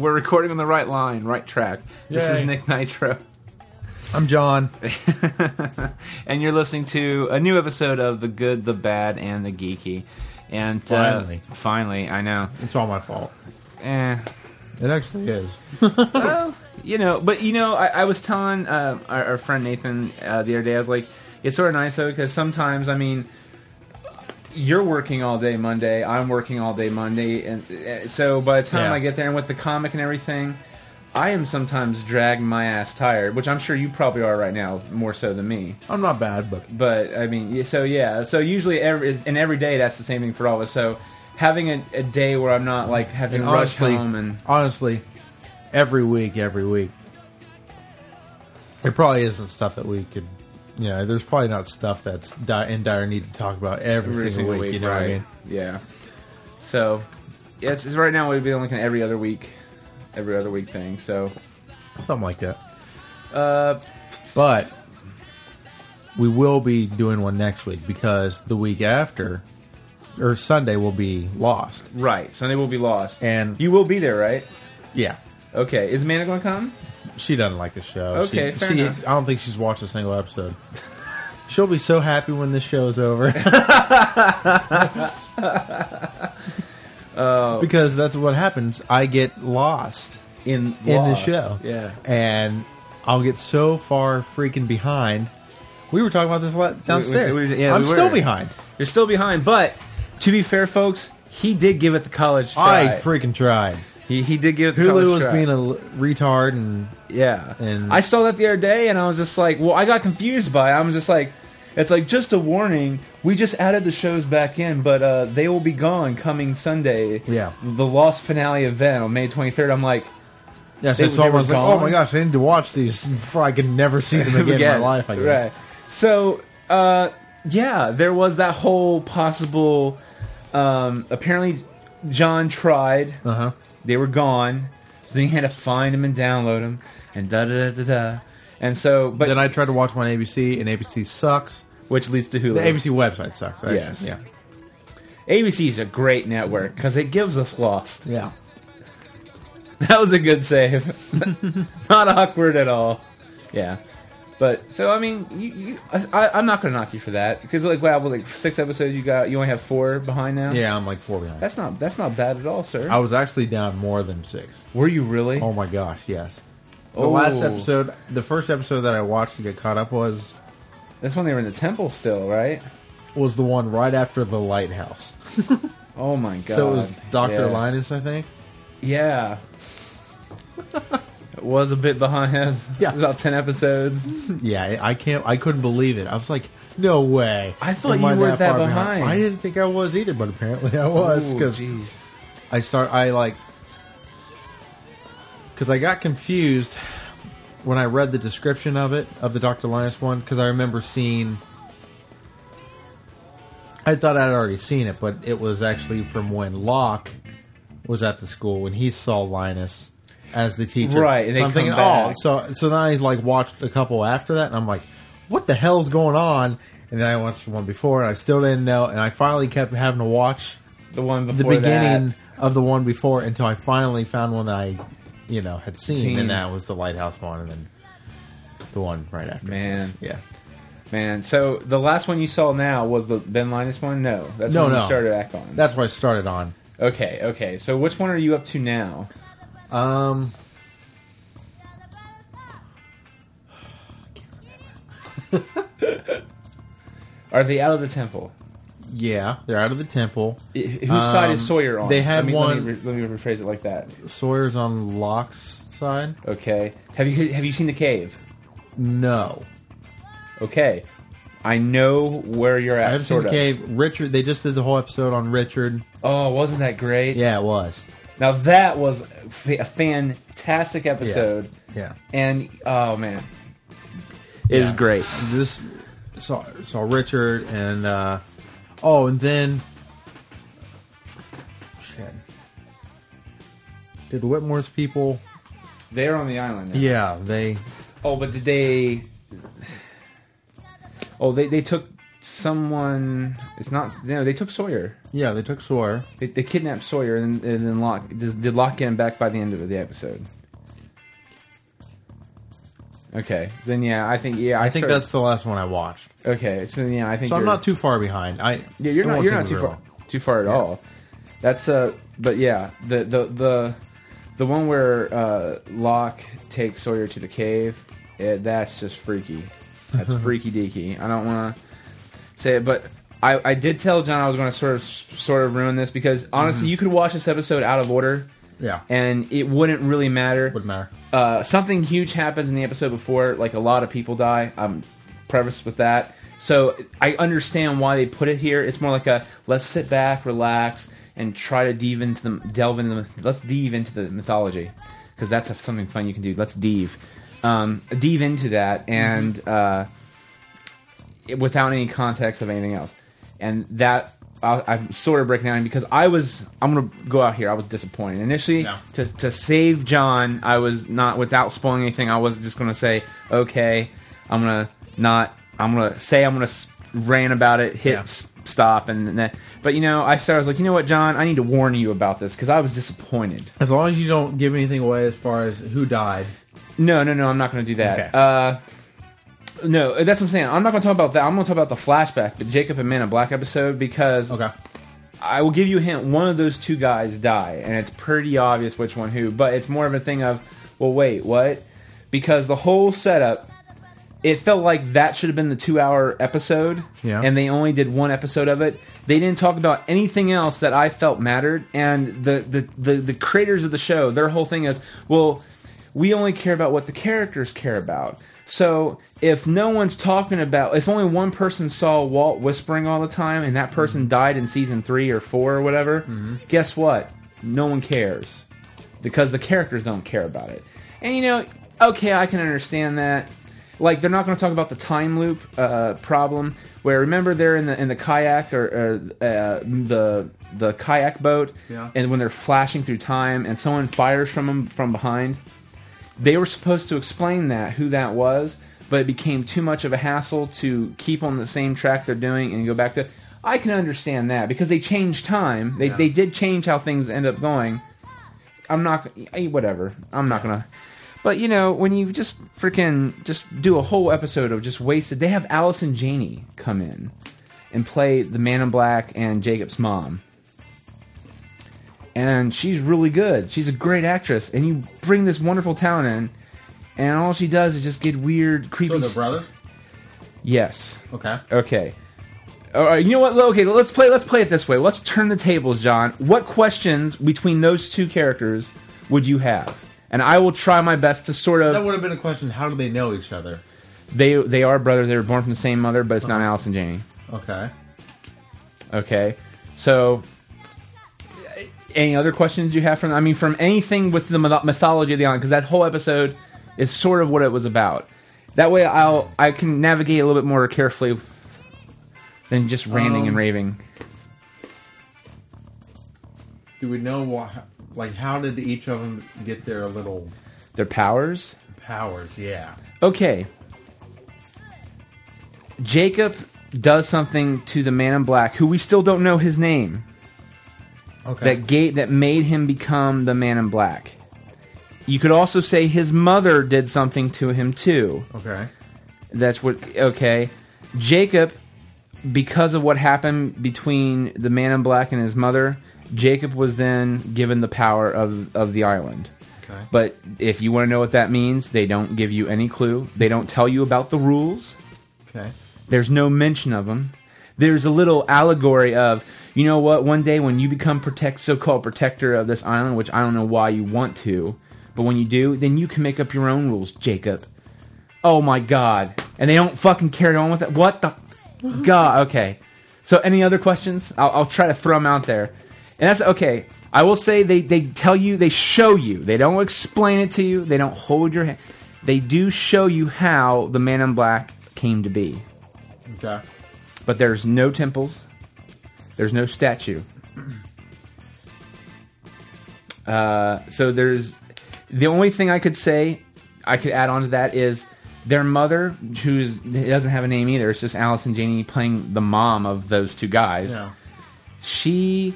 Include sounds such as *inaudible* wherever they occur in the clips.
We're recording on the right line, right track. This is Nick Nitro, I'm John. *laughs* and you're listening to a new episode of The Good, the Bad, and the Geeky. And uh, Finally. finally, I know. It's all my fault. Eh, It actually is. *laughs* well, you know, but you know, I, I was telling uh, our, our friend Nathan uh, the other day. I was like, it's sort of nice though because sometimes, I mean, you're working all day Monday, I'm working all day Monday, and uh, so by the time Yeah. I get there and with the comic and everything, I am sometimes dragging my ass tired, which I'm sure you probably are right now more so than me. I'm not bad, but But I mean, so yeah, so usually every and every day that's the same thing for all of us. So having a, a day where I'm not like having and rush honestly, home and honestly, every week, every week, there probably isn't stuff that we could. Know, there's probably not stuff that's di- in dire need to talk about every, every single, week, You know what I mean? Yeah. So, yeah, it's, it's right now we've been looking at every other week, every other week thing. So, Something like that. uh, But we will be doing one next week because the week after, or Sunday, will be Lost. right, Sunday will be lost, And you will be there, right? yeah, Okay, is Amanda going to come? She doesn't like the show. Okay, she, fair she- enough. I don't think she's watched a single episode. She'll be so happy when this show is over. *laughs* *laughs* because that's what happens. I get lost In in the show. Yeah. And I'll get so far freaking behind. We were talking about this downstairs. we- yeah, I'm we still behind. You're still behind, but to be fair, folks, he did give it the college try. I freaking tried. He, he did give it Hulu was being a l- retard and Yeah. And- I saw that the other day and I was just like, well, I got confused by it. I was just like, it's like, just a warning. We just added the shows back in, but uh, they will be gone coming Sunday. Yeah. The Lost finale event on May 23rd. I'm like, yes, They- I they were was like, gone? oh my gosh, I need to watch these before I can never see them *laughs* again in my life. I guess. Right. So, uh, yeah, there was that whole possible. Um, apparently, John tried. Uh huh. They were gone. So then he had to find them and download them, and da da da da da. And so, but then I tried to watch one ABC, and ABC sucks. which leads to Hulu. The ABC website sucks. Actually. Yes. Yeah. ABC is a great network because it gives us Lost. Yeah. *laughs* That was a good save. *laughs* not awkward at all. Yeah. But so I mean, you, you I, I'm not gonna knock you for that because like wow, like six episodes you got, you only have four behind now. Yeah, I'm like four behind. That's not that's not bad at all, sir. I was actually down more than six. Were you really? Oh my gosh, yes. The Oh. last episode, the first episode that I watched to get caught up was That's when they were in the temple still, right? was the one right after the lighthouse. *laughs* Oh my god. So it was Doctor yeah. Linus, I think. Yeah. *laughs* was a bit behind us. *laughs* Yeah. About ten episodes. Yeah, I I can't. I couldn't believe it. I was like, no way. I thought Am you I weren't that far behind. I didn't think I was either, but apparently I was because. I start. I like because I got confused when I read the description of it of the Doctor Linus one because I remember seeing. I thought I'd already seen it, but it was actually from when Locke was at the school when he saw Linus as the teacher. Right, and so I'm thinking, back. oh, so so then I like watched a couple after that, and I'm like, what the hell's going on? And then I watched one before, and I still didn't know, and I finally kept having to watch The one the beginning that. of the one before until I finally found one that I, you know, had seen, Seen. and that was the lighthouse one, and then the one right after. Man. yeah, Man, so the last one you saw now was the Ben Linus one? No, that's No, you no. started back on. that's what I started on. okay, okay. So which one are you up to now? Um, *sighs* Are they out of the temple? Yeah, they're out of the temple. I- Whose side is Um, Sawyer on? they had let me, one- Let me, re- let me rephrase it like that. Sawyer's on Locke's side. Okay. Have you have you seen the cave? No, Okay. I know where you're at. I haven't seen sort the of. cave. Richard, they just did the whole episode on Richard. Oh, wasn't that great? Yeah, it was. Now that was a fantastic episode, Yeah, and oh man, it was Yeah. great. this saw saw Richard and uh oh, and then shit. Did the Widmore's people? They're on the island. Now. Yeah, they. Oh, but did they? Oh, they they took someone. It's not. No, they took Sawyer. Yeah, they took Sawyer. They, they kidnapped Sawyer, and, and then Locke did, did Locke get him back by the end of the episode. Okay, then yeah, I think yeah, I think started- that's the last one I watched. okay. So then, yeah, I think So I'm not too far behind. I Yeah, you're not. You're not too very far. Too far at all. That's uh But yeah, the the the the one where uh, Locke takes Sawyer to the cave. eh, that's just freaky. That's *laughs* freaky deaky. I don't want to say it, but I, I did tell John I was going to sort of sort of ruin this because honestly, you could watch this episode out of order Yeah, and it wouldn't really matter. wouldn't matter. Uh, something huge happens in the episode before, like a lot of people die. I'm prefaced with that. So I understand why they put it here. It's more like a let's sit back, relax, and try to dive into the delve into the let's dive into the mythology because that's a, something fun you can do. Let's dive, um, dive into that, and uh, it- without any context of anything else, and that. I- I'm sort of breaking down because I was. I'm gonna go out here. I was disappointed initially. Yeah. To to save John, I was not without spoiling anything. I was just gonna say, okay, I'm gonna not. I'm gonna say I'm gonna rant about it, hit Yeah. stop, and then. But you know, I started. I was like, you know what, John, I need to warn you about this because I was disappointed. As long as you don't give anything away as far as who died. No, no, no, I'm not going to do that. Okay. Uh, no, uh, that's what I'm saying. I'm not going to talk about that. I'm going to talk about the flashback, the Jacob and Man in Black episode, because Okay. I will give you a hint. One of those two guys die, and it's pretty obvious which one who. But it's more of a thing of, well, wait, what? Because the whole setup, it felt like that should have been the two-hour episode, Yeah. and they only did one episode of it. They didn't talk about anything else that I felt mattered, and the the the, the creators of the show, their whole thing is, well, we only care about what the characters care about. So if no one's talking about, if only one person saw Walt whispering all the time, and that person died in season three or four or whatever, guess what? No one cares because the characters don't care about it. And you know, okay, I can understand that. Like they're not going to talk about the time loop uh, problem. Where remember they're in the in the kayak or, or uh, the the kayak boat, Yeah. and when they're flashing through time, and someone fires from them from behind. They were supposed to explain that who that was, but it became too much of a hassle to keep on the same track they're doing and go back to. I can understand that because they changed time. They Yeah. they did change how things end up going. I'm not eh, whatever. I'm not gonna. But you know, when you just freaking just do a whole episode of just wasted, they have Allison Janney come in and play the Man in Black and Jacob's mom, and she's really good. She's a great actress, and you bring this wonderful talent in, and all she does is just get weird, creepy. So the brother. Yes. Okay. Okay. All right. You know what? Okay. Let's play. Let's play it this way. Let's turn the tables, John. What questions between those two characters would you have? And I will try my best to sort of That of. would have been a question. How do they know each other? They they are brothers. They were born from the same mother, but it's not Allison Janney. Okay. Okay. So. Any other questions you have from? I mean, from anything with the mythology of the island, because that whole episode is sort of what it was about. That way, I'll I can navigate a little bit more carefully than just ranting and Um, raving. Do we know what? Like, how did each of them get their little Their powers. powers? Yeah. Okay. Jacob does something to the man in black, who we still don't know his name, Okay. that gate that made him become the man in black. You could also say his mother did something to him too. okay. That's what okay. Jacob because of what happened between the man in black and his mother, Jacob was then given the power of of the island. Okay. But if you want to know what that means, they don't give you any clue. They don't tell you about the rules. Okay. There's no mention of them. There's a little allegory of you know what one day when you become protect so-called protector of this island which i don't know why you want to but when you do then you can make up your own rules jacob. Oh my god. And they don't fucking carry on with it. What the god? Okay. So any other questions? I'll, I'll try to throw them out there. And that's okay i will say they, they tell you they show you. They don't explain it to you. They don't hold your hand they do show you how the man in black came to be. Okay. But there's no temples. There's no statue. Uh, so there's the only thing I could say I could add on to that is their mother, who doesn't have a name either. It's just Allison Janney playing the mom of those two guys. Yeah. She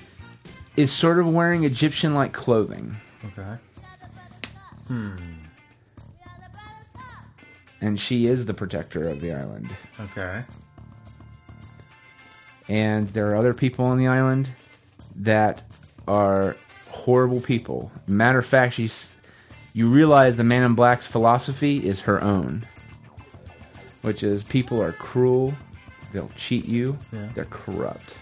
is sort of wearing Egyptian-like clothing, Okay. Hmm. and she is the protector of the island. Okay. And there are other people on the island that are horrible people. Matter of fact, she's you realize the Man in Black's philosophy is her own, which is people are cruel, they'll cheat you, Yeah. they're corrupt.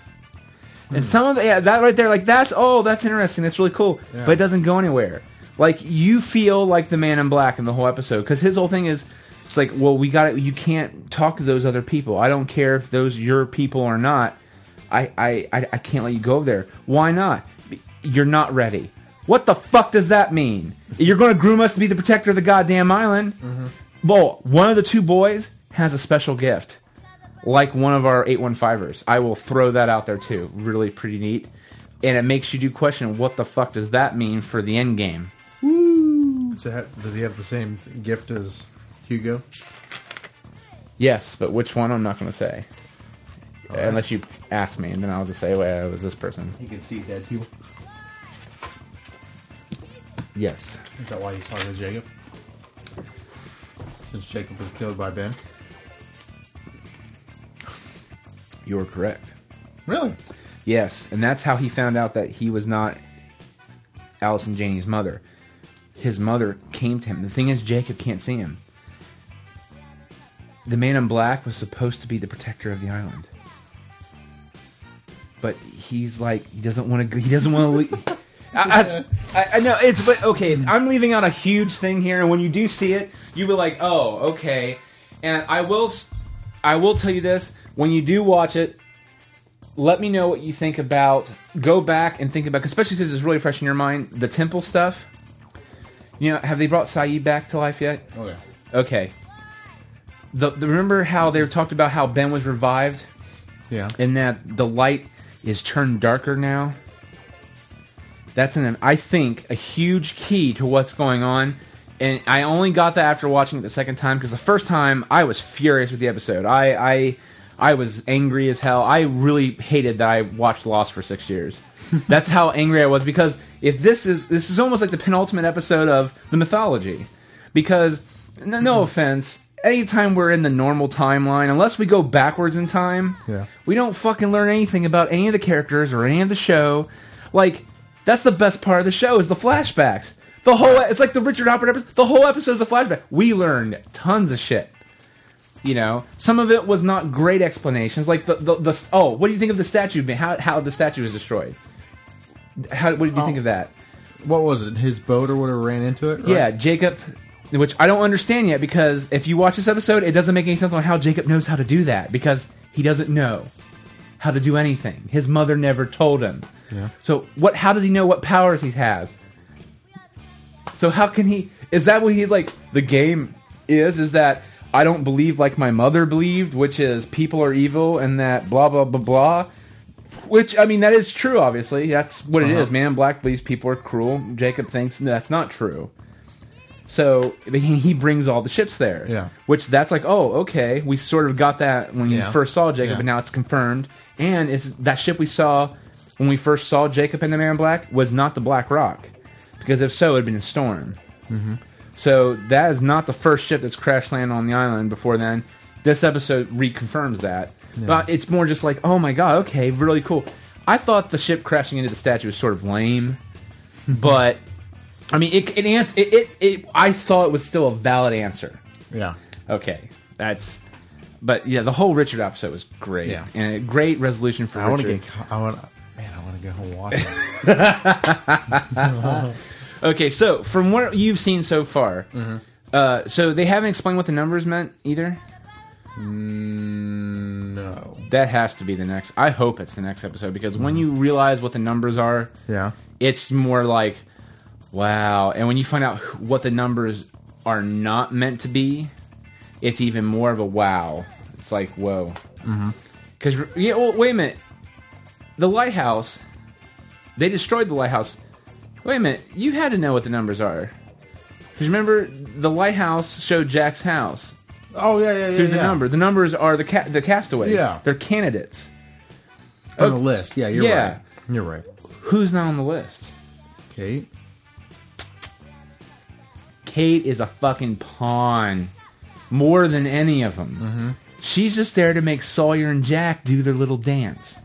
And some of the, yeah, that right there, like that's oh, that's interesting. That's really cool, Yeah. but it doesn't go anywhere. Like you feel like the Man in Black in the whole episode because his whole thing is, it's like, well, we got it. You can't talk to those other people. I don't care if those your people or not. I I I, I can't let you go there. Why not? You're not ready. What the fuck does that mean? You're going to groom us to be the protector of the goddamn island? Mm-hmm. Well, one of the two boys has a special gift like one of our 815ers. I will throw that out there too. Really pretty neat. And it makes you do question what the fuck does that mean for the end game? Does, that, does he have the same gift as Hugo? Yes, but which one I'm not going to say. Unless you ask me, and then I'll just say, well, it was this person. He can see dead people. Yes. Is that why he's talking to Jacob? Since Jacob was killed by Ben. You're correct. Really? Yes, and that's how he found out that he was not Allison Janney's mother. His mother came to him. The thing is, Jacob can't see him. The man in black was supposed to be the protector of the island, but he's like he doesn't want to. He doesn't want to leave. *laughs* I, I, I know it's but okay. I'm leaving out a huge thing here, and when you do see it, you will like, oh, okay. And I will, s- I will tell you this: when you do watch it, let me know what you think about. Go back and think about, especially because it's really fresh in your mind, the temple stuff. You know, have they brought Sayid back to life yet? Oh, okay. Okay. The, the remember how they talked about how Ben was revived Yeah. and that the light is turned darker now. That's an I think a huge key to what's going on. And I only got that after watching it the second time because the first time I was furious with the episode. I I I was angry as hell. I really hated that I watched Lost for six years. *laughs* That's how angry I was because if this is this is almost like the penultimate episode of the mythology. Because no, no *laughs* offense, anytime we're in the normal timeline, unless we go backwards in time, Yeah. we don't fucking learn anything about any of the characters or any of the show. Like that's the best part of the show is the flashbacks. The whole it's like the Richard Alpert episode. The whole episode is a flashback. We learned tons of shit. You know, some of it was not great explanations. Like the the, the oh, what do you think of the statue? How how the statue was destroyed? How what did you think oh. of that? What was it? His boat or whatever ran into it? right? Yeah, Jacob, which I don't understand yet because if you watch this episode, it doesn't make any sense on how Jacob knows how to do that because he doesn't know how to do anything. His mother never told him. Yeah. So what? How does he know what powers he has? So how can he? Is that what he's like? The game is is that I don't believe like my mother believed, which is people are evil and that blah blah blah blah. Which I mean that is true. Obviously, that's what it Uh-huh. is. Man Black believes people are cruel. Jacob thinks that's not true. So he, brings all the ships there. Yeah. Which that's like, oh, okay. We sort of got that when Yeah. you first saw Jacob, Yeah. but now it's confirmed. And it's that ship we saw when we first saw Jacob and the Man in Black was not the Black Rock, because if so, it'd been a storm. Mm-hmm. So that is not the first ship that's crash landed on the island before then. This episode reconfirms that. But it's more just like, oh my god, okay, really cool. I thought the ship crashing into the statue was sort of lame, *laughs* but I mean, it it, it it it I saw it was still a valid answer. Yeah. Okay, that's but yeah, the whole Richard episode was great, Yeah. and a great resolution for I want to get. I want. Man, I want to go home and watch it. *laughs* Okay, so from what you've seen so far, Mm-hmm. uh, so they haven't explained what the numbers meant either. Mm, no. That has to be the next. I hope it's the next episode because when you realize what the numbers are, Yeah. it's more like, wow. And when you find out what the numbers are not meant to be, it's even more of a wow. It's like, whoa. Mm-hmm. Because, yeah, well, wait a minute. The lighthouse, they destroyed the lighthouse. Wait a minute. You had to know what the numbers are. Because remember, the lighthouse showed Jack's house Oh yeah, yeah, yeah. through the yeah. number. The numbers are the ca- the castaways. Yeah. They're candidates. on the list. Yeah, you're Yeah. right. You're right. Who's not on the list? Kate. Kate is a fucking pawn. More than any of them. Mm-hmm. She's just there to make Sawyer and Jack do their little dance.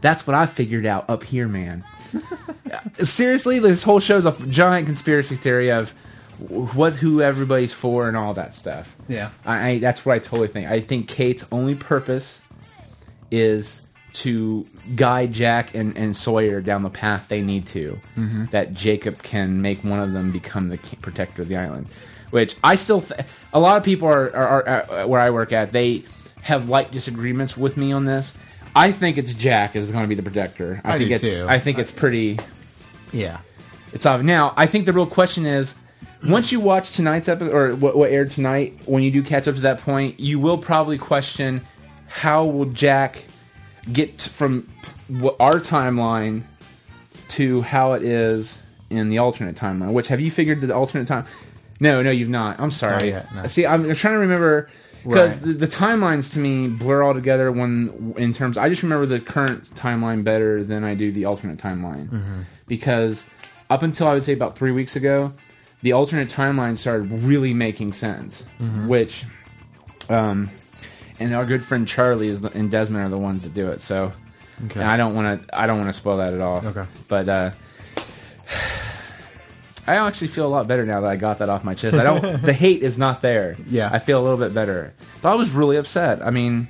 That's what I figured out up here, man. *laughs* Seriously, this whole show's a giant conspiracy theory of what who everybody's for and all that stuff. Yeah. I, I that's what I totally think. I think Kate's only purpose is to guide Jack and, and Sawyer down the path they need to. That Jacob can make one of them become the protector of the island. Which I still, th- a lot of people are, are, are uh, where I work at. They have light disagreements with me on this. I think it's Jack is going to be the protector. I, I think it's too. I think it's pretty Yeah. it's off. Now, I think the real question is once you watch tonight's episode or what, what aired tonight, when you do catch up to that point, you will probably question how will Jack get from our timeline to how it is in the alternate timeline. Which have you figured the alternate time? No, no, you've not. I'm sorry. Not yet, no. See, I'm trying to remember because Right. the, the timelines to me blur all together. When in terms, I just remember the current timeline better than I do the alternate timeline Mm-hmm. because up until I would say about three weeks ago, the alternate timeline started really making sense. Mm-hmm. Which, um, and our good friend Charlie is the, and Desmond are the ones that do it. So, Okay. and I don't want to. I don't want to spoil that at all. Okay. But uh, *sighs* I actually feel a lot better now that I got that off my chest. I don't. *laughs* the hate is not there. Yeah. I feel a little bit better. But I was really upset. I mean,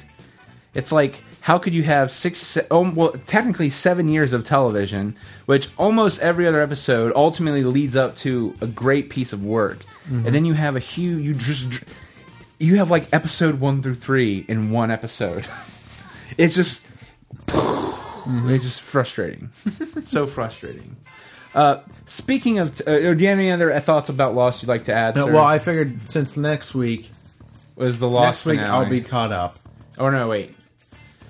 it's like how could you have six? Oh, well, technically seven years of television, which almost every other episode ultimately leads up to a great piece of work, and then you have a huge. You just. You have like episode one through three in one episode. *laughs* it's just. It's just frustrating. *laughs* so frustrating. Uh, speaking of, uh, do you have any other thoughts about Lost you'd like to add? No, well, I figured since next week, was the Lost next week finale. I'll be caught up. Oh no, wait.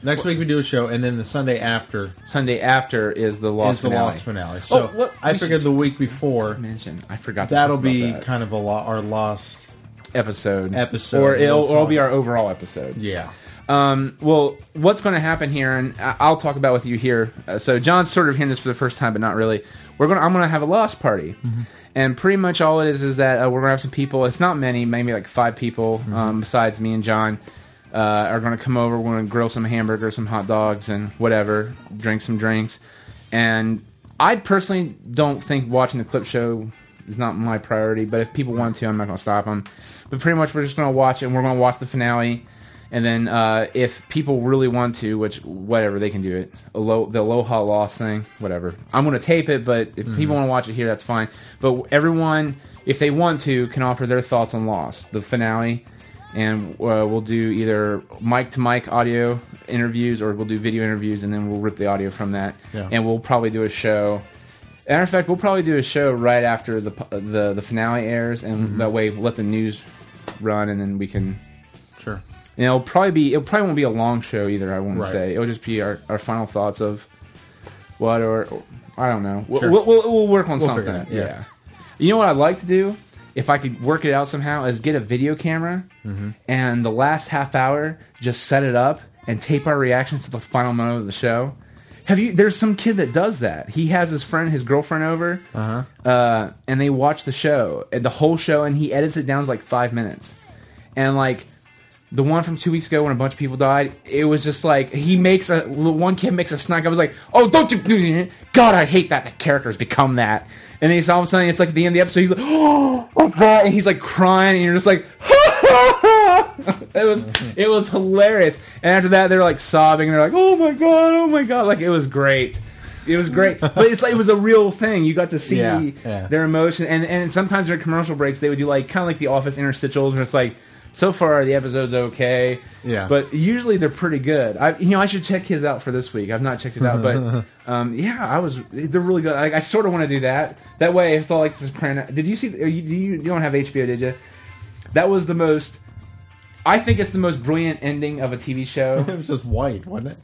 Next week we do a show, and then the Sunday after Sunday after is the Lost is the finale. Lost finale. So Oh, what- I figured the week before Mention. I forgot. That'll be that. kind of a lo- our Lost. Episode. episode or it'll, it'll be our overall episode. Yeah. Um, well, what's going to happen here, and I'll talk about with you here. Uh, so John's sort of hearing this for the first time, but not really. We're going. I'm going to have a lost party, and pretty much all it is is that uh, we're going to have some people. It's not many, maybe like five people, um, besides me and John. Uh, are going to come over. We're going to grill some hamburgers, some hot dogs, and whatever. Drink some drinks, and I personally don't think watching the clip show is not my priority. But if people want to, I'm not going to stop them. But pretty much, we're just going to watch it. and We're going to watch the finale. And then uh, if people really want to, which whatever they can do it, Alo- the Aloha Lost thing, whatever. I'm going to tape it, but if people want to watch it here, that's fine. But everyone, if they want to, can offer their thoughts on Lost, the finale, and uh, we'll do either mic to mic audio interviews or we'll do video interviews, and then we'll rip the audio from that, Yeah. and we'll probably do a show. Matter of fact, we'll probably do a show right after the the, the finale airs, and that way we'll let the news run, and then we can Sure. and it'll probably be it probably won't be a long show either. I won't Right. say it'll just be our, our final thoughts of what or, or- I don't know. We'll, Sure. we'll, we'll, we'll work on We'll something. out, yeah. yeah. You know what I'd like to do if I could work it out somehow is get a video camera Mm-hmm. and the last half hour just set it up and tape our reactions to the final moment of the show. Have you? There's some kid that does that. He has his friend, his girlfriend over, Uh-huh. uh, and they watch the show and the whole show, and he edits it down to like five minutes. And like the one from two weeks ago when a bunch of people died, it was just like he makes a one kid makes a snack. I was like, oh, don't you do it. God, I hate that the characters become that. And then all of a sudden, it's like at the end of the episode, he's like, *gasps* oh, God, and he's like crying, and you're just like, *laughs* *laughs* it was it was hilarious. And after that, they're like sobbing. They're like, "Oh my god, oh my god!" Like it was great. It was great, *laughs* but it's like it was a real thing. You got to see Yeah, yeah. their emotion, and and sometimes during commercial breaks, they would do like kind of like the Office interstitials, where it's like, so far the episode's okay, Yeah. but usually they're pretty good. I you know I should check his out for this week. I've not checked it out, but *laughs* um, yeah, I was they're really good. I, I sort of want to do that. That way, it's all like the Soprano. Did you see? You, do you you don't have HBO? Did you? That was the most. I think it's the most brilliant ending of a TV show. *laughs* it was just white, wasn't it?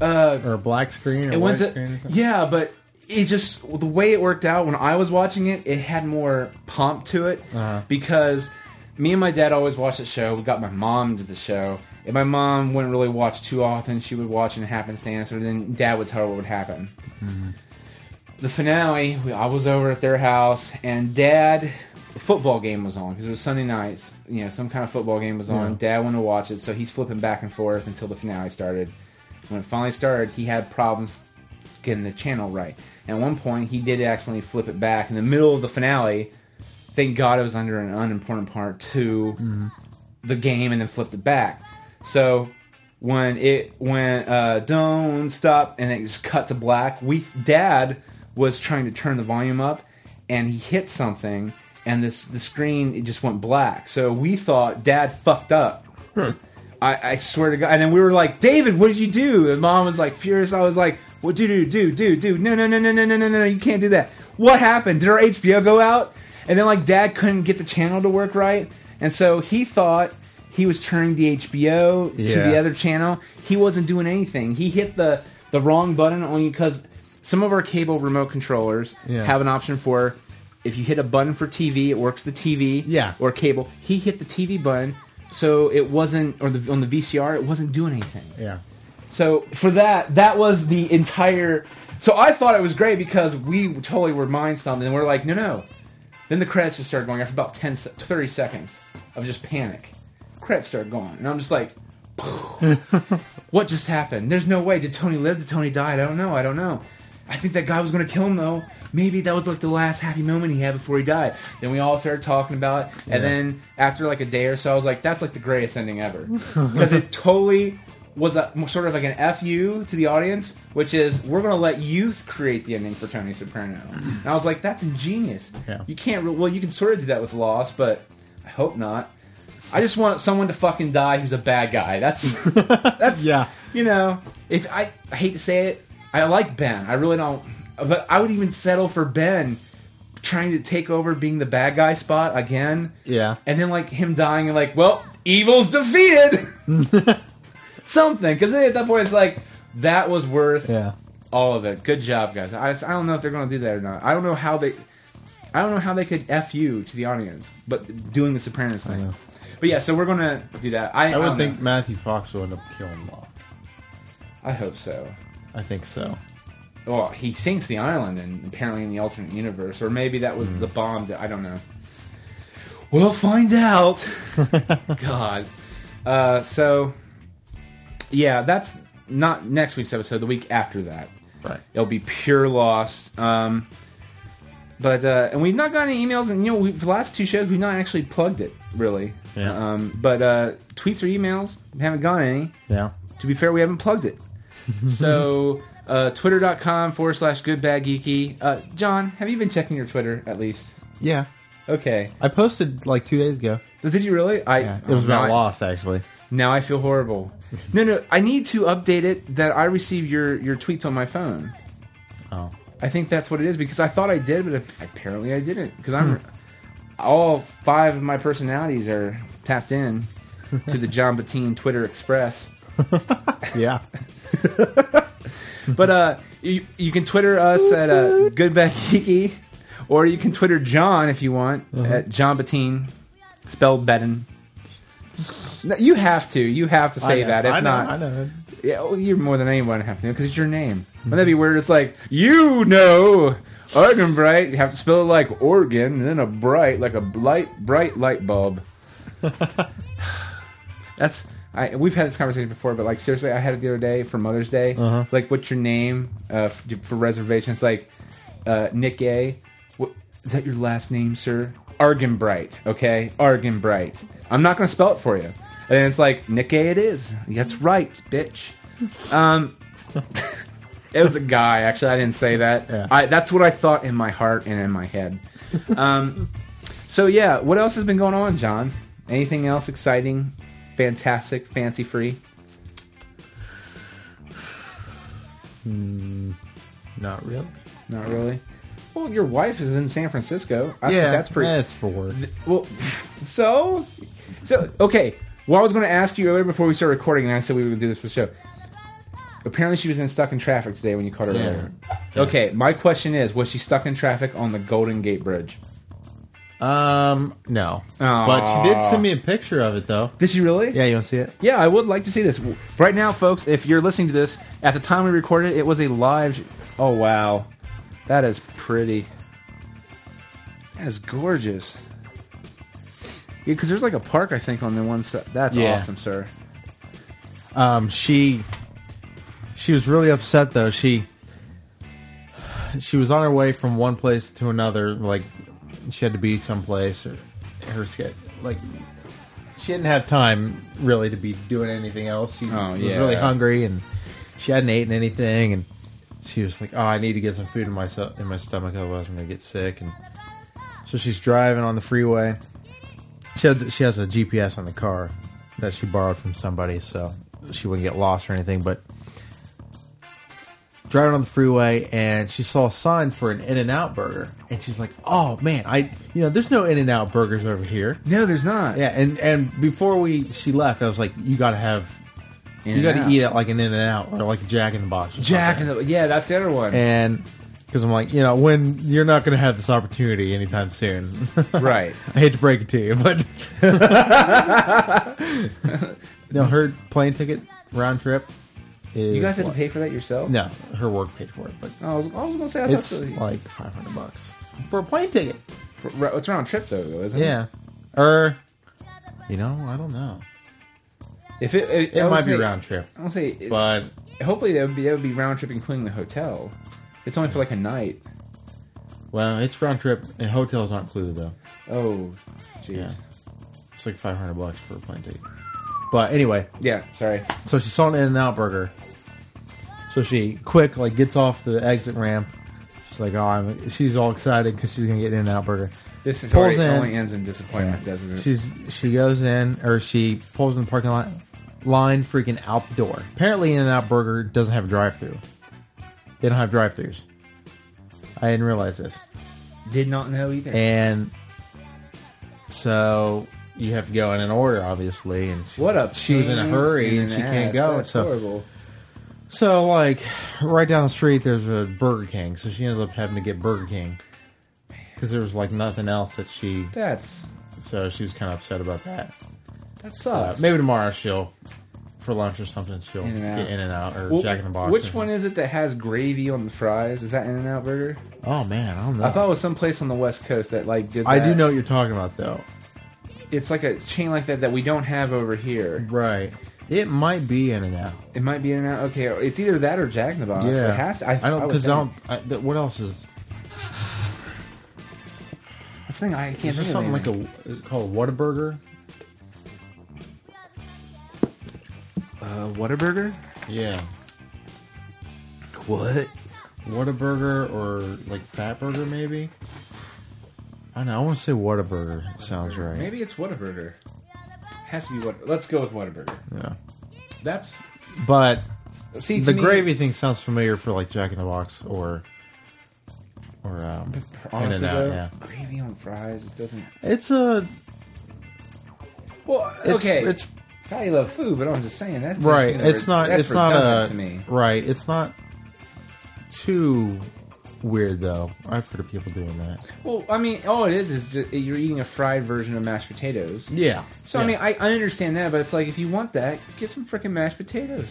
Uh, Or a black screen or it white went to something? yeah, but it just the way it worked out when I was watching it, it had more pomp to it Uh-huh. because me and my dad always watched the show. We got my mom to the show, and my mom wouldn't really watch too often. She would watch in a happenstance, or then dad would tell her what would happen. The finale, I was over at their house, and dad. The football game was on because it was Sunday nights. You know, some kind of football game was on. Yeah. Dad wanted to watch it, so he's flipping back and forth until the finale started. When it finally started, he had problems getting the channel right. And at one point, he did accidentally flip it back in the middle of the finale. Thank God it was under an unimportant part to the game, and then flipped it back. So when it went uh, don't stop and it just cut to black, we dad was trying to turn the volume up, and he hit something, and this the screen it just went black. So we thought dad fucked up. I, I swear to God. And then we were like, David, what did you do? And mom was like furious. I was like, what do do do do do? No no no no no no no no! You can't do that. What happened? Did our HBO go out? And then like dad couldn't get the channel to work right, and so he thought he was turning the HBO to the other channel. He wasn't doing anything. He hit the the wrong button only because some of our cable remote controllers Yeah. have an option for if you hit a button for TV, it works the TV Yeah. or cable. He hit the TV button, so it wasn't, or the on the VCR, it wasn't doing anything. Yeah. So for that, that was the entire. So I thought it was great because we totally were mind stumped, and we're like, no, no. Then the credits just started going after about 10, 30 seconds of just panic. Credits started going, and I'm just like, *laughs* *laughs* what just happened? There's no way. Did Tony live? Did Tony die? I don't know. I don't know. I think that guy was going to kill him though. Maybe that was like the last happy moment he had before he died. Then we all started talking about it, and Yeah. then after like a day or so, I was like, "That's like the greatest ending ever," *laughs* because it totally was a sort of like an fu to the audience, which is we're going to let youth create the ending for Tony Soprano. And I was like, "That's ingenious." Yeah. You can't. Re- well, you can sort of do that with Lost, but I hope not. I just want someone to fucking die who's a bad guy. That's *laughs* that's Yeah. You know, if I, I hate to say it, I like Ben. I really don't, but I would even settle for Ben trying to take over being the bad guy spot again, Yeah. and then like him dying and like, well, evil's defeated. *laughs* Something because at that point it's like that was worth Yeah. all of it. Good job, guys. I, I don't know if they're going to do that or not. I don't know how they. I don't know how they could f you to the audience, but doing the Sopranos thing. But yeah, so we're gonna do that. I, I would don't think know. Matthew Fox will end up killing Locke. I hope so. I think so. Well, he sinks the island, and apparently in the alternate universe, or maybe that was Hmm. the bomb. That, I don't know. We'll find out. *laughs* God. Uh, so, yeah, that's not next week's episode. The week after that, Right. it'll be pure lost. Um, but uh, and we've not got any emails, and you know, we, the last two shows, we've not actually plugged it really. Yeah. Um, but uh, tweets or emails, we haven't got any. Yeah. To be fair, we haven't plugged it. *laughs* so, uh, twitter.com forward slash good bad geeky. Uh, John, have you been checking your Twitter at least? Yeah. Okay. I posted like two days ago. Did you really? I, Yeah. It was about I- Lost, actually. Now I feel horrible. no, no, I need to update it that I receive your, your tweets on my phone. Oh. I think that's what it is because I thought I did, but apparently I didn't. Because I'm all five of my personalities are tapped in to the *laughs* John Bettine Twitter Express. *laughs* Yeah. *laughs* But uh, you, you can Twitter us at uh, Good Bad Geeky, or you can Twitter John if you want at John Bettine, spelled Betten. No, you have to. You have to say know, that. If I know, not, I know. yeah, well, you're more than anyone have to because it's your name. Wouldn't that be weird? It's like you know, Oregon bright. You have to spell it like Oregon, and then a bright like a light, bright light bulb. *laughs* That's I. We've had this conversation before, but like seriously, I had it the other day for Mother's Day. Uh-huh. It's like, what's your name uh, for, for reservation? It's like uh, Nick A. What, is that your last name, sir? Argenbright. Okay, Argenbright. I'm not going to spell it for you. And it's like Nikkei. It is. That's right, bitch. Um, *laughs* it was a guy. Actually, I didn't say that. Yeah. I, that's what I thought in my heart and in my head. Um, *laughs* so yeah, what else has been going on, John? Anything else exciting, fantastic, fancy free? Hmm, not really. Not really. Well, your wife is in San Francisco. I think yeah, that's pretty. That's for work. Well, *laughs* so, so okay. Well, I was going to ask you earlier before we started recording, and I said we would do this for the show. Apparently, she was in stuck in traffic today when you called her Yeah. earlier. Okay, my question is: Was she stuck in traffic on the Golden Gate Bridge? Um, no. Aw. But she did send me a picture of it though. Did she really? Yeah, you want to see it? Yeah, I would like to see this right now, folks. If you're listening to this, at the time we recorded, it, it was a live. Oh wow, that is pretty. That is gorgeous. Yeah, because there's like a park, I think, on the one side. That's Yeah. awesome, sir. Um, she she was really upset though. She she was on her way from one place to another. Like she had to be someplace, or her sch- like she didn't have time really to be doing anything else. She Oh, was yeah. really hungry and she hadn't eaten anything, and she was like, "Oh, I need to get some food in my in my stomach, otherwise I'm gonna get sick." And so she's driving on the freeway. She has she has a GPS on the car that she borrowed from somebody, so she wouldn't get lost or anything. But driving on the freeway, and she saw a sign for an In and Out burger, and she's like, "Oh man, I you know there's no In and Out burgers over here." No, there's not. Yeah, and and before we she left, I was like, "You got to have." you got to eat at like an In and Out or like a Jack in the Box. or Jack something. and the yeah, that's the other one. and because I'm like, you know, when you're not going to have this opportunity anytime soon, *laughs* right. I hate to break it to you, but *laughs* *laughs* no, her plane ticket round trip is You guys had to pay for that yourself? No, her work paid for it, but oh, I was, I was gonna say I thought it's so. like 500 bucks for a plane ticket. Ra- it's round trip though, though, isn't it? Yeah, or you know, I don't know. If it, it, It I would might be say- round trip, I would say, it's, but hopefully that would be that would be round trip including the hotel. It's only for like a night. well, it's round trip. And hotels aren't included though. Oh, jeez. Yeah. It's like 500 bucks for a plane ticket. But anyway, Yeah, sorry. So she saw an In and Out burger. So she quick like gets off the exit ramp. She's like, oh, I'm, she's all excited because she's gonna get In and Out burger. This is Pulls already, in. only ends in disappointment, doesn't it? She's she goes in or she pulls in the parking lot line, freaking out the door. Apparently, In and Out Burger doesn't have a drive through. They don't have drive throughs. I didn't realize this, did not know either. and so you have to go in an order, obviously. And what a she was in a hurry in and she can't ass. go. That's so horrible. So, like, right down the street, there's a Burger King. So she ended up having to get Burger King because there was like nothing else that she. That's So she was kind of upset about that. that So sucks. maybe tomorrow she'll, for lunch or something, she'll In-N-Out. get In and Out or Well, Jack in the Box. Which one is it that has gravy on the fries? Is that In and Out Burger? Oh man, I don't know. I thought it was some place on the West Coast that like did. I do know what you're talking about though. It's like a chain like that that we don't have over here. Right. It might be In and Out. It might be In and Out. Okay, it's either that or Jack in the Box. Yeah. it has to. I, I don't because I think. don't. I, th- what else is? That's the thing I can't Is there think something like a? Is it called Whataburger? uh, Whataburger. Yeah. What? Whataburger or like Fat Burger maybe. I don't know. I want to say Whataburger. Sounds right. Maybe it's Whataburger. Has to be what? Let's go with Whataburger. Yeah. That's But see to the me- gravy thing sounds familiar for like Jack in the Box or or um, Honestly, In-N-Out, though, yeah. gravy on fries it doesn't. it's a Well, it's, okay, It's I love food, but I'm just saying that's right. It's not. that's It's not redundant a to me. right. It's not too weird though. I've heard of people doing that. Well, I mean, all it is is just, you're eating a fried version of mashed potatoes. Yeah. So I mean, I, I understand that, but it's like if you want that, get some freaking mashed potatoes.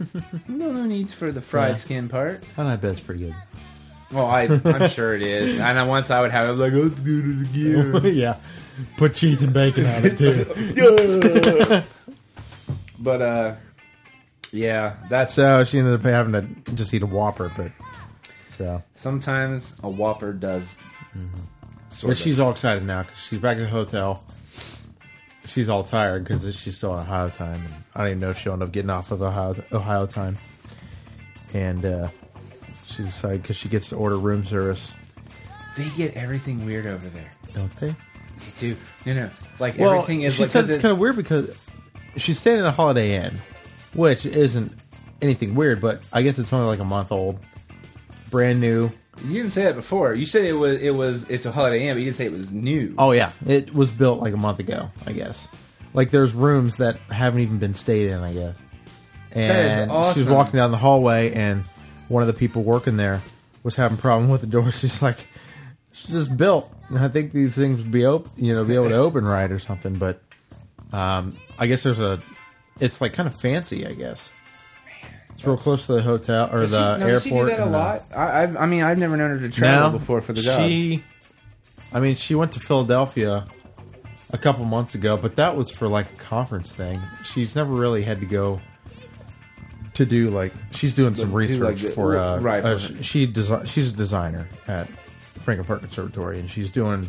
*laughs* no, no needs for the fried Yeah. skin part. And I bet it's pretty good. Well, I, I'm sure it is. *laughs* And once I would have it, like, let's do it again. yeah. Put cheese and bacon on it too. *laughs* But uh, yeah, that's so she ended up having to just eat a Whopper, but so. sometimes a Whopper does. Sort But of. she's all excited now because she's back at the hotel. she's all tired because she's still on Ohio time. And I don't even know if she'll end up getting off of Ohio, Ohio time. And uh, she decided because she gets to order room service, They get everything weird over there, don't they? dude. No, no, like everything is she like said 'cause it's it's- kind of weird because she's staying in a Holiday Inn, which isn't anything weird, but I guess it's only like a month old, brand new. You didn't say that before. You said it was it was it's a Holiday Inn, but you didn't say it was new. Oh yeah, it was built like a month ago, I guess. Like there's rooms that haven't even been stayed in, I guess. And is she was walking down the hallway, and one of the people working there was having a problem with the door. *laughs* She's like, "She's just built. And I think these things would be open, you know, be able to open right or something." But um, I guess there's a, it's like kind of fancy, I guess. It's real close to the hotel or Does she, the no, airport. does she do that a and, lot? I, I've, I mean, I've never known her to travel before for the job. She, I mean, she went to Philadelphia a couple months ago, but that was for like a conference thing. She's never really had to go to do like she's doing some research like, for uh, right, uh, for- she desi- she's a designer at Franklin Park Conservatory, and she's doing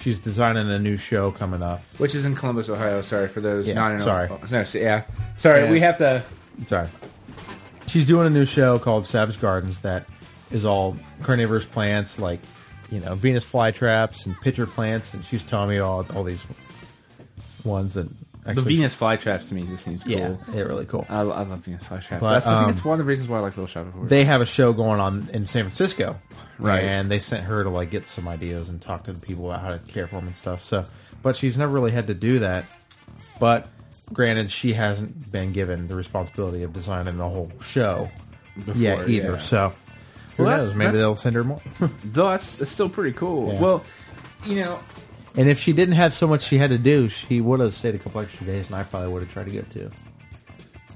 she's designing a new show coming up. which is in Columbus, Ohio. Sorry for those Yeah, not in. sorry. Oh, no, so- yeah, sorry. Yeah. We have to. Sorry. She's doing a new show called Savage Gardens that is all carnivorous plants like, you know, Venus flytraps and pitcher plants. And she's telling me all, all these ones that The. Venus flytraps to me just seems cool. Yeah, they're really cool. I, I love Venus flytraps. But, That's, I think um, it's one of the reasons why I like Little Shop of Horrors. They have a show going on in San Francisco. Right. And they sent her to like get some ideas and talk to the people about how to care for them and stuff. So, but she's never really had to do that. But granted, she hasn't been given the responsibility of designing the whole show Before, yet either. yeah. So, who Well, knows? Maybe they'll send her more. *laughs* Though that's it's still pretty cool. Yeah. Well, you know, and if she didn't have so much she had to do, she would have stayed a couple extra days, and I probably would have tried to go too.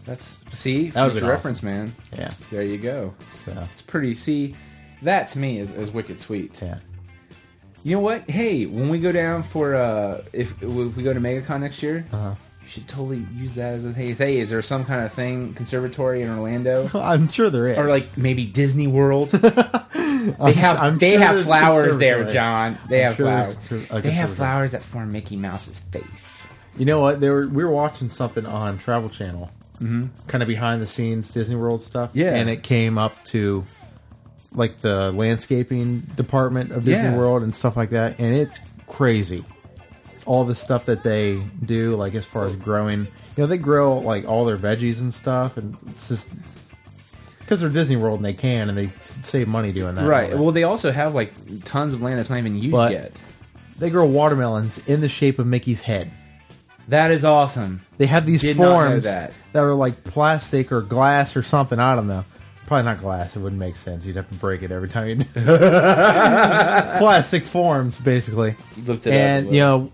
that's see That would've future been reference, man. Yeah. There you go. So, It's pretty. See, that to me is, is wicked sweet. yeah. You know what? Hey, when we go down for uh, if if we go to MegaCon next year, Uh-huh. Should totally use that as a hey. Hey, is there some kind of thing conservatory in Orlando? *laughs* I'm sure there is. or like maybe Disney World. *laughs* they have I'm they sure have flowers there. John. They have sure flowers. They have flowers that form Mickey Mouse's face. You know what? They were we were watching something on Travel Channel, mm-hmm. kind of behind the scenes Disney World stuff. Yeah. and it came up to like the landscaping department of Disney Yeah. World and stuff like that, and it's crazy. All the stuff that they do, like as far as growing, you know, they grow like all their veggies and stuff, and it's just because they're Disney World and they can, and they save money doing that. Right. Well, they also have like tons of land that's not even used But- yet. they grow watermelons in the shape of Mickey's head. That is awesome. They have these Did not know forms that. are like plastic or glass or something. I don't know. Probably not glass. It wouldn't make sense. You'd have to break it every time you. *laughs* plastic forms, basically. Looked it And up. you know,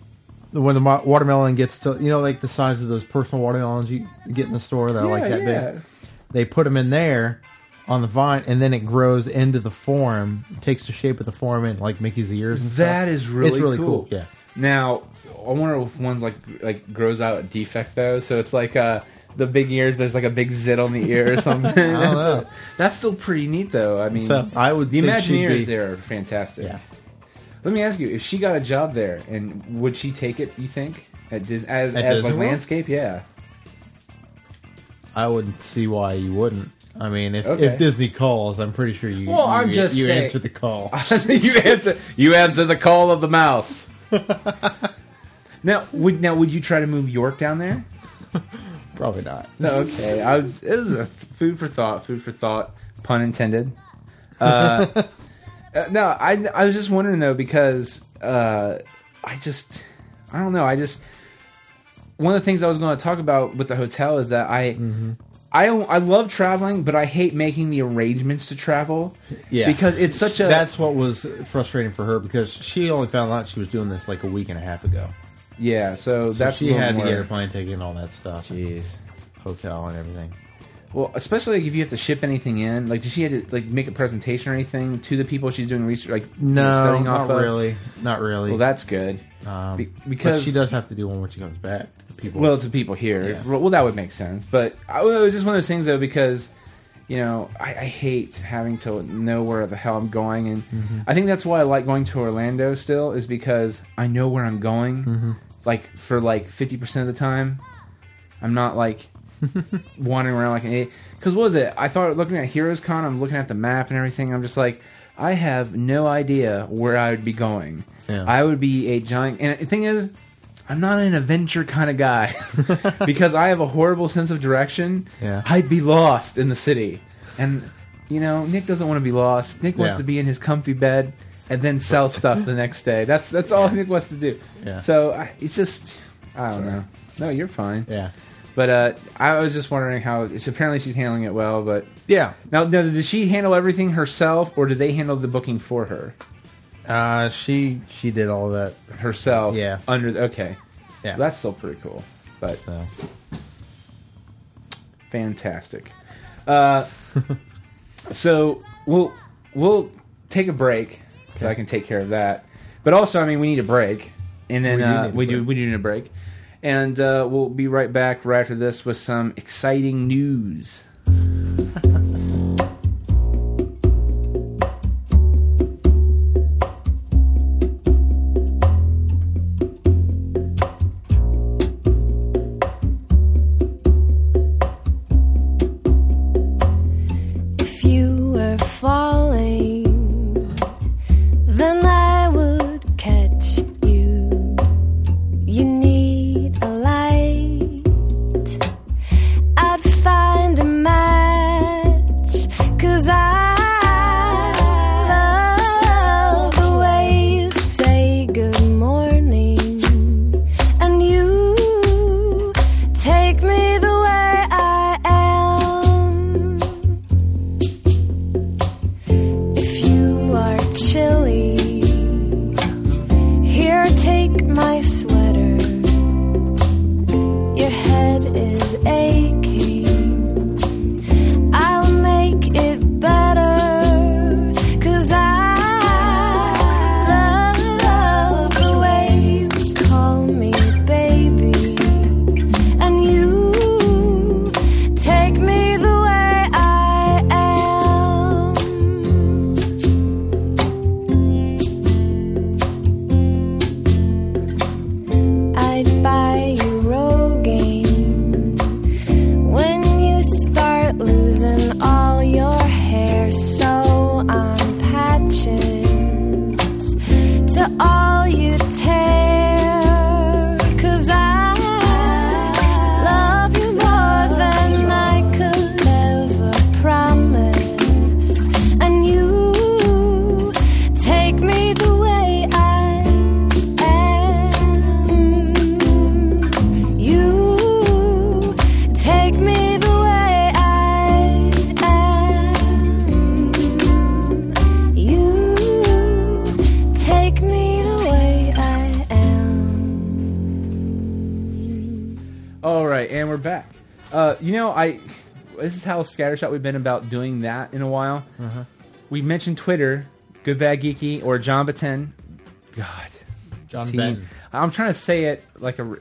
when the mo- watermelon gets to you know like the size of those personal watermelons you get in the store that are like that big. They put them in there on the vine, and then it grows into the form, takes the shape of the form, and like Mickey's ears. And That stuff. is really it's really cool. Yeah. Now, I wonder if one like like grows out a defect though. So it's like uh the big ears, but there's like a big zit on the ear or *laughs* something. I don't know. *laughs* That's still pretty neat though. I mean, So I would the think she'd Imagineers be- there are fantastic. Yeah. Let me ask you: If she got a job there, and would she take it? You think at Dis- as At as Disney like World? landscape? Yeah. I wouldn't see why you wouldn't. I mean, if, Okay. if Disney calls, I'm pretty sure you. Well, you, I'm just you saying- answer the call. *laughs* you answer. You answer the call of the mouse. *laughs* now, would now would you try to move York down there? *laughs* Probably not. No, okay. I was. It was a food for thought. Food for thought. Pun intended. Uh, uh, no, I I was just wondering though because uh, I just I don't know. I just one of the things I was going to talk about with the hotel is that I. I, I love traveling, but I hate making the arrangements to travel. Yeah, because it's such a That's what was frustrating for her because she only found out she was doing this like a week and a half ago. yeah. So, So that's she had to get her plane ticket and all that stuff, Jeez. hotel and everything. Well, especially like if you have to ship anything in, like did she have to like make a presentation or anything to the people she's doing research, like No, studying not off of? really, not really. Well, that's good um, be- because she does have to do one when she comes back. The people. well, it's the people here. Yeah. Well, that would make sense, but I, it was just one of those things though because you know I, I hate having to know where the hell I'm going, and Mm-hmm. I think that's why I like going to Orlando still is because I know where I'm going. Mm-hmm. like for like fifty percent of the time. I'm not like *laughs* wandering around like an idiot. Because what was it? I thought looking at Heroes Con, I'm looking at the map and everything. I'm just like, I have no idea where I would be going. Yeah. I would be a giant. And the thing is, I'm not an adventure kind of guy *laughs* because I have a horrible sense of direction. Yeah. I'd be lost in the city, and you know, Nick doesn't want to be lost. Nick wants Yeah. to be in his comfy bed and then sell stuff the next day. That's that's all Nick wants to do. Yeah. So I, it's just I don't Sorry. know. No, you're fine. Yeah. But uh, I was just wondering how. It's, apparently, she's handling it well. But Yeah. now, now, did she handle everything herself, or did they handle the booking for her Uh, she she did all that. herself? Yeah. Under the, okay. Yeah. That's still pretty cool. But So fantastic. Uh, *laughs* so we'll we'll take a break so. I can take care of that. But also, I mean, we need a break, and then We do uh, need a we do break. we do need a break, and uh, we'll be right back right after this with some exciting news. Scattershot we've been about doing that in a while. Uh-huh. We mentioned Twitter, Good Bad Geeky, or John Batten. God, John Teen. Benton. I'm trying to say it like a.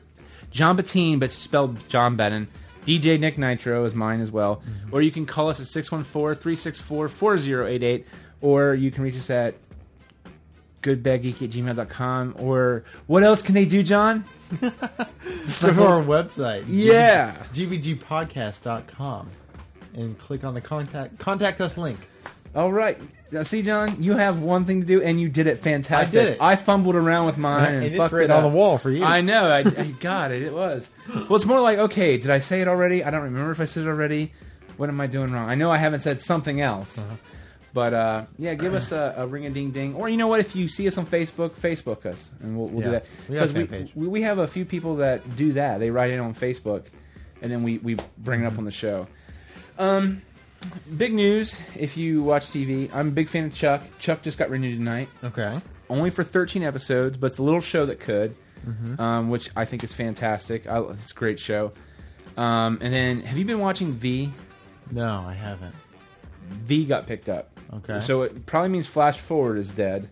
John Bateen, but spelled John Benton. DJ Nick Nitro is mine as well. Mm-hmm. Or you can call us at 614-364-4088, or you can reach us at goodbadgeeky at gmail.com. Or what else can they do, John? *laughs* Just Go to our website. Yeah. gbgpodcast.com and click on the contact contact us link. All right. Now, see, John, you have one thing to do, and you did it fantastic. I did it. I fumbled around with mine and, And fucked it on the wall for you. I know. I, I got it. It was. Well, it's more like, okay, did I say it already? I don't remember if I said it already. What am I doing wrong? I know I haven't said something else. Uh-huh. But uh, yeah, give us a, a ring a ding ding, or you know what? If you see us on Facebook, Facebook us, and we'll, we'll do Yeah. that. We have a 'Cause we, page. we we have a few people that do that. They write in on Facebook, and then we we bring it up on the show. Um, big news! If you watch TV, I'm a big fan of Chuck. Chuck just got renewed tonight Okay. only for 13 episodes, but it's the little show that could, Mm-hmm. um, which I think is fantastic. I, it's a great show. Um, and then, have you been watching V? No, I haven't. V got picked up. Okay. So it probably means Flash Forward is dead,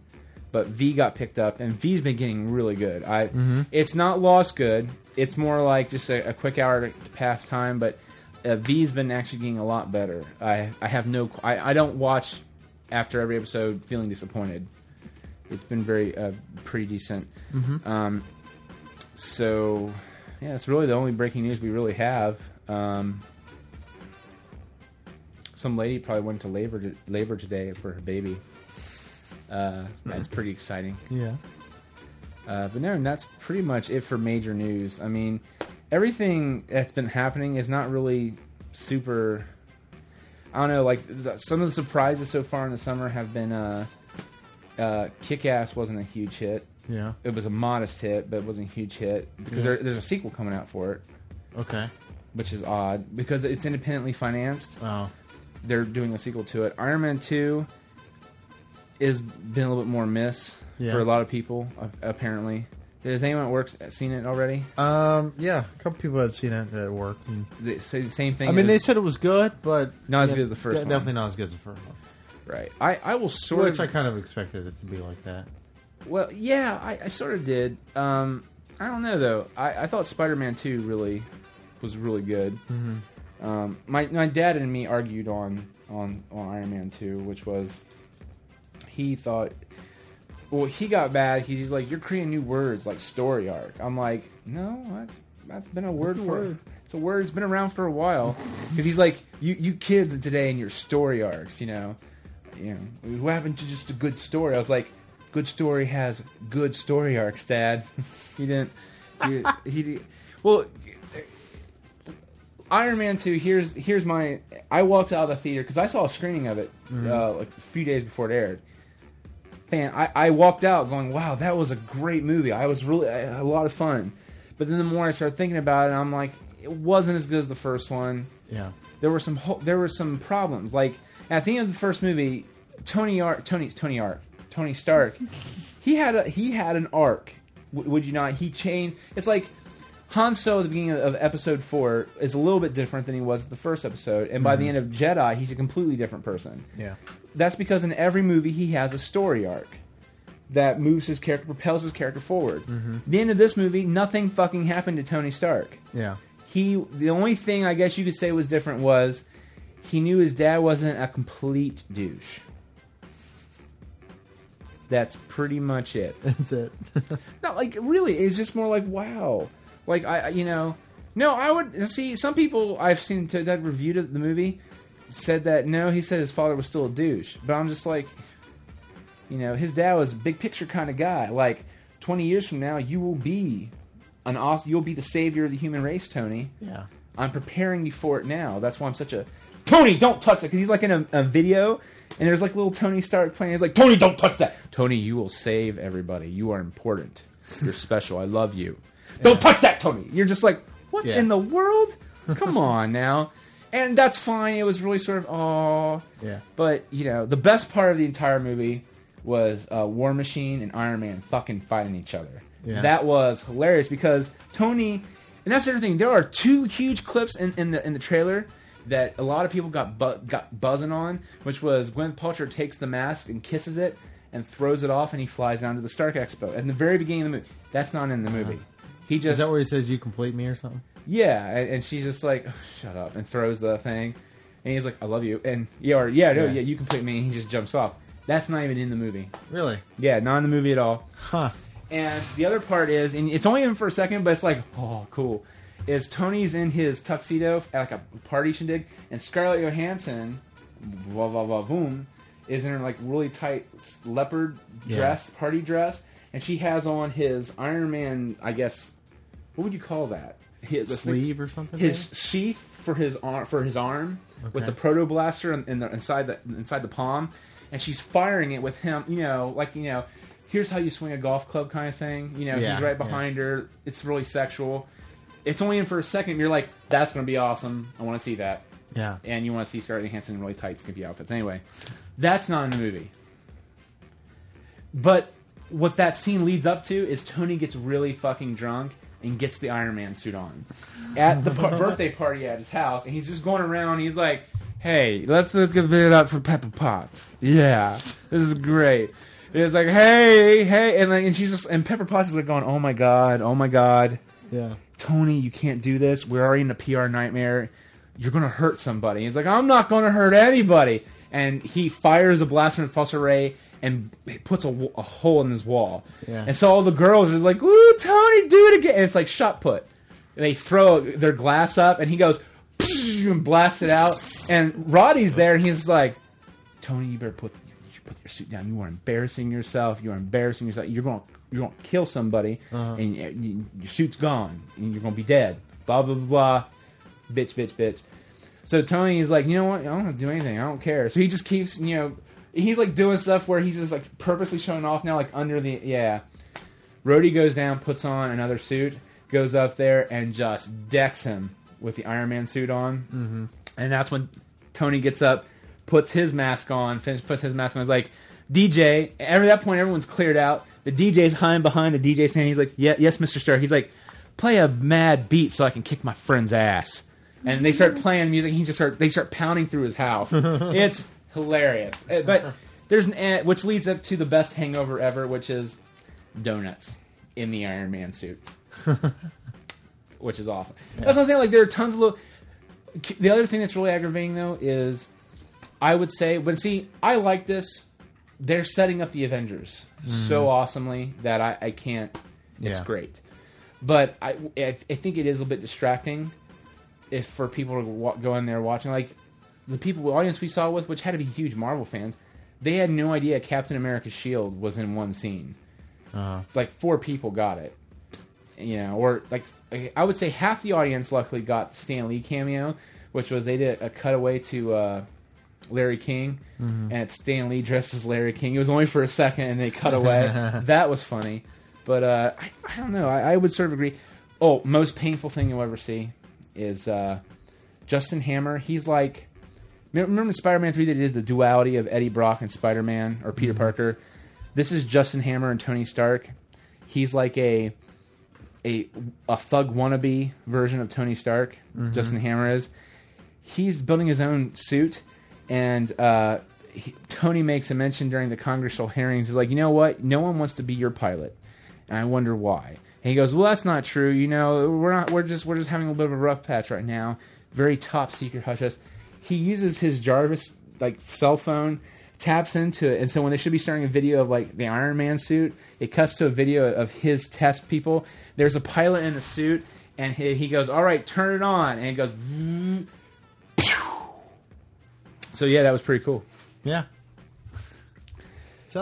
but V got picked up, and V's been getting really good. I, Mm-hmm. it's not lost good. It's more like just a, a quick hour to, to pass time, but uh, V's been actually getting a lot better. I, I have no, I, I don't watch after every episode feeling disappointed. It's been very, uh, pretty decent. Mm-hmm. Um, so, yeah, it's really the only breaking news we really have. Um, some lady probably went to labor to, labor today for her baby. Uh, that's pretty exciting. *laughs* Yeah. Uh, but no, and that's pretty much it for major news. I mean, everything that's been happening is not really super. I don't know. Like some of the surprises so far in the summer have been. Uh, uh, Kick Ass wasn't a huge hit. Yeah. It was a modest hit, but it wasn't a huge hit because there, there's a sequel coming out for it, Okay. which is odd because it's independently financed. Oh. They're doing a sequel to it. Iron Man Two is been a little bit more miss Yeah. for a lot of people apparently. Has anyone at work seen it already? Um. Yeah. A couple people had seen it at work. And, They say the same thing. I mean, as- they said it was good, but Not as good as the first one. Definitely not as good as the first one. right. I I will sort Which I kind of expected it to be like that. Well, yeah, I, I sort of did. Um, I don't know though. I, I thought Spider-Man Two really was really good. Mm-hmm. Um, my my dad and me argued on on on Iron Man Two, which was he thought. Well, he got mad. He's, he's like, "You're creating new words like story arc." I'm like, "No, that's that's been a word a for word. it's a word. It's been around for a while." Because he's like, "You you kids of today and your story arcs, you know, you know, what happened to just a good story?" I was like, "Good story has good story arcs, Dad." *laughs* he didn't. He, he did- well. Iron Man Two. Here's here's my. I walked out of the theater because I saw a screening of it uh, like a few days before it aired. Fan, I, I walked out going, "Wow, that was a great movie. I was really I a lot of fun." But then the more I started thinking about it, I'm like, it wasn't as good as the first one. Yeah. There were some ho- there were some problems. Like at the end of the first movie, Tony Ark, Tony Tony Ark, Tony Stark, *laughs* he had a he had an arc. W- would you not? He changed. It's like Han Solo at the beginning of episode four is a little bit different than he was at the first episode, and by the mm-hmm. end of Jedi, he's a completely different person. Yeah. That's because in every movie he has a story arc that moves his character, propels his character forward. Mm-hmm. The end of this movie, nothing fucking happened to Tony Stark. Yeah. He, the only thing I guess you could say was different was he knew his dad wasn't a complete douche. That's pretty much it. *laughs* That's it. *laughs* Not like really. It's just more like wow. Like I, I- you know, no. I would see some people I've seen to, that reviewed the movie said that no. He said his father was still a douche, but I'm just like, you know, his dad was a big picture kind of guy. Like 20 years from now, you will be an awesome. You'll be the savior of the human race, Tony. yeah. I'm preparing you for it now. That's why I'm such a Tony. Don't touch that because he's like in a, a video and there's like little Tony Stark playing. He's like Tony, don't touch that. Tony, you will save everybody. You are important. You're special. I love you. Don't touch that, Tony. You're just like what Yeah. in the world? Come on now. And that's fine. It was really sort of oh, Yeah. but you know the best part of the entire movie was uh, War Machine and Iron Man fucking fighting each other. Yeah. That was hilarious because Tony, and that's the other thing. There are two huge clips in, in the in the trailer that a lot of people got bu- got buzzing on, which was Gwyneth Paltrow takes the mask and kisses it and throws it off, and he flies down to the Stark Expo. At the very beginning of the movie, that's not in the movie. He just Is that where he says you complete me or something? Yeah, and, and she's just like, "Oh, "Shut up!" and throws the thing, and he's like, "I love you," and yeah, or yeah, no, Yeah. yeah, you complete me. And he just jumps off. That's not even in the movie. Really? Yeah, not in the movie at all. Huh. And the other part is, and it's only in for a second, but it's like, oh, cool. Is Tony's in his tuxedo at like a party shindig, and Scarlett Johansson, blah blah blah, boom, is in her like really tight leopard Yeah. dress, party dress, and she has on his Iron Man, I guess, what would you call that? His, the thing- Sleeve or something? his sheath for his arm for his arm with the proto blaster in, in the, inside the inside the palm, and she's firing it with him. You know, like you know, here's how you swing a golf club kind of thing. You know, Yeah, he's right behind her. It's really sexual. It's only in for a second. You're like, that's going to be awesome. I want to see that. Yeah. And you want to see Scarlett Johansson in really tight, skimpy outfits. Anyway, that's not in the movie. But what that scene leads up to is Tony gets really fucking drunk and gets the Iron Man suit on at the par- birthday party at his house, and he's just going around. He's like, "Hey, let's look a bit up for Pepper Potts. Yeah, this is great." It's like, "Hey, hey," and like, and she's just, and Pepper Potts is like going, "Oh my god, oh my god." Yeah. Tony, you can't do this. We're already in a PR nightmare. You're going to hurt somebody. He's like, I'm not going to hurt anybody. And he fires a blast from his pulsar ray and puts a hole in his wall. Yeah. And so all the girls are just like, "Ooh, Tony, do it again!" And it's like shot put. And they throw their glass up, and he goes and blasts it out. And Rhodey's there, and he's like, "Tony, you better put you put your suit down. You are embarrassing yourself. You are embarrassing yourself. You're going you're going to kill somebody, uh-huh. and y- y- your suit's gone, and you're going to be dead." Blah blah blah, blah. bitch, bitch, bitch. So Tony is like, you know what? I don't have to do anything. I don't care. So he just keeps, you know, he's like doing stuff where he's just like purposely showing off now, like under the yeah. Rhodey goes down, puts on another suit, goes up there and just decks him with the Iron Man suit on, mm-hmm. and that's when Tony gets up, puts his mask on, finish, puts his mask on. Is like DJ. At that point, everyone's cleared out. The DJ's hiding behind the DJ stand. He's like, yeah, yes, Mr. Stark. He's like, play a mad beat so I can kick my friend's ass. And they start playing music. He just start they start pounding through his house. *laughs* it's hilarious. Uh, But there's an ad, which leads up to the best hangover ever, which is donuts in the Iron Man suit, *laughs* which is awesome. That's what I'm saying. Like there are tons of little. The other thing that's really aggravating though is, I would say, but see, I like this. They're setting up the Avengers so awesomely that I, I can't. It's Yeah. great, but I, I I think it is a little bit distracting if for people to go in there watching like the people the audience we saw with which had to be huge Marvel fans they had no idea Captain America's shield was in one scene. Uh, like four people got it. You know or like I would say half the audience luckily got the Stan Lee cameo which was they did a cutaway to uh, Larry King and it's Stan Lee dressed as Larry King. It was only for a second and they cut away. *laughs* That was funny. But uh, I, I don't know. I, I would sort of agree. Oh most painful thing you'll ever see is uh, Justin Hammer. He's like, remember in Spider-Man Three they did the duality of Eddie Brock and Spider-Man or Peter Parker. This is Justin Hammer and Tony Stark. He's like a a a thug wannabe version of Tony Stark. Justin Hammer is. He's building his own suit, and uh, he, Tony makes a mention during the congressional hearings. He's like, you know what? No one wants to be your pilot, and I wonder why. And he goes, well, that's not true. You know, we're not. We're just we're just having a little bit of a rough patch right now. Very top secret hush hush. He uses his Jarvis like cell phone, taps into it, and so when they should be starting a video of like the Iron Man suit, it cuts to a video of his test people. There's a pilot in a suit, and he, he goes, "All right, turn it on," and it goes. *laughs* So yeah, that was pretty cool. yeah.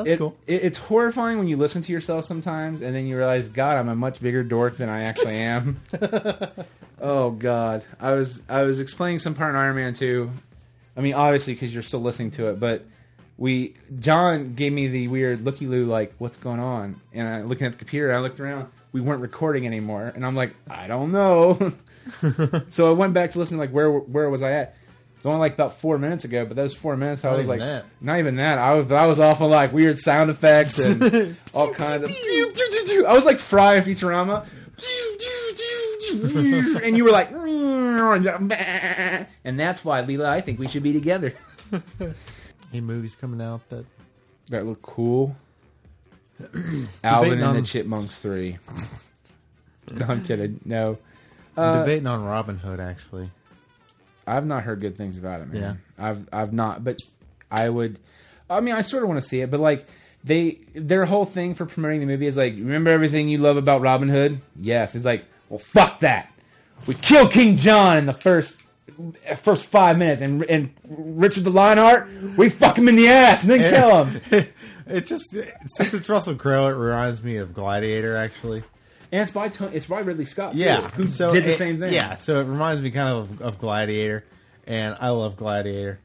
It, cool. it- it's horrifying when you listen to yourself sometimes, and then you realize, God, I'm a much bigger dork than I actually am. *laughs* oh God, I was I was explaining some part in Iron Man 2. I mean, obviously because you're still listening to it, but we John gave me the weird looky loo, like, what's going on? And I looking at the computer, I looked around. We weren't recording anymore, and I'm like, I don't know. *laughs* so I went back to listen, like, where where was I at? It was only like about four minutes ago, but those four minutes, I was like, that. not even that. I was I was off on like weird sound effects and *laughs* all kinds of. I was like Fry of Futurama, and you were like, *laughs* and that's why Leela, I think we should be together. *laughs* Any movies coming out that That look cool. *clears throat* Alvin and on- the Chipmunks three. No, I'm kidding. No, I'm Uh, debating on Robin Hood actually. I've not heard good things about it, man. Yeah. I've I've not, but I would. I mean, I sort of want to see it, but like they their whole thing for promoting the movie is like, remember everything you love about Robin Hood? Yes. It's like, well, fuck that. We kill King John in the first first five minutes, and and Richard the Lionheart, we fuck him in the ass and then kill him. *laughs* It just since it's Russell Crowe, it reminds me of Gladiator actually. And it's by it's by Ridley Scott, too, Yeah, who so did the it- same thing. Yeah, so it reminds me kind of of Gladiator, and I love Gladiator.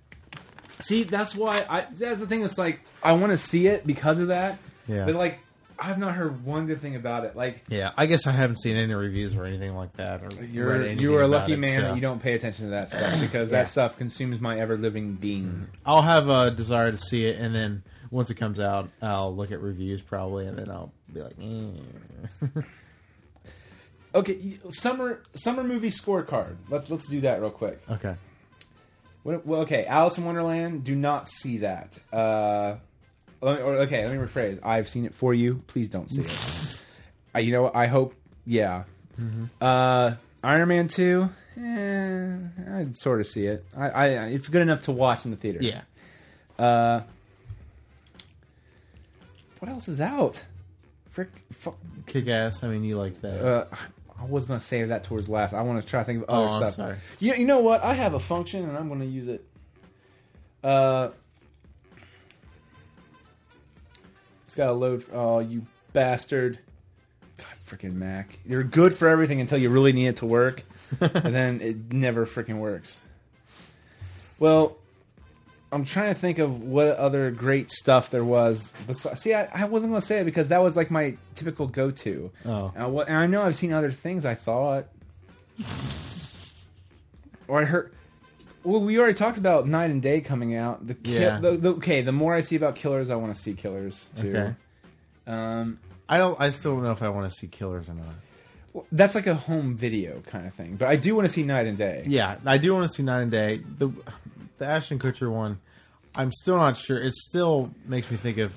See, that's why I. That's the thing. That's like I want to see it because of that. Yeah. But like, I've not heard one good thing about it. Like, Yeah, I guess I haven't seen any reviews or anything like that. Or you're you are a lucky it, man so that you don't pay attention to that stuff *clears throat* because Yeah. that stuff consumes my ever living being. I'll have a desire to see it, and then once it comes out, I'll look at reviews probably, and then I'll be like, eh. *laughs* Okay, summer summer movie scorecard. Let's let's do that real quick. okay. What, well, okay, Alice in Wonderland. Do not see that. Uh, let me- or, okay, let me rephrase. I've seen it for you. Please don't see it. *laughs* uh, you know, what? I hope. Yeah. Uh, Iron Man two. Eh, I'd sort of see it. I, I, it's good enough to watch in the theater. Yeah. Uh, what else is out? Frick, fuck. Kick ass. I mean, you like that. Uh, I was gonna save that towards last. I want to try to think of other Oh, I'm stuff. sorry. You, you know what? I have a function and I'm gonna use it. Uh, it's got to load. Oh, you bastard! God, freaking Mac. You're good for everything until you really need it to work, *laughs* and then it never freaking works. Well, I'm trying to think of what other great stuff there was. Besi- See, I, I wasn't going to say it because that was like my typical go-to. Oh. And I, wa- and I know I've seen other things. I thought, or I heard. Well, we already talked about Night and Day coming out. The, Yeah. the, the okay. The more I see about killers, I want to see killers too. Okay. Um, I don't. I still don't know if I want to see killers or not. well, that's like a home video kind of thing. But I do want to see Night and Day. Yeah, I do want to see Night and Day. The the Ashton Kutcher one, I'm still not sure. It still makes me think of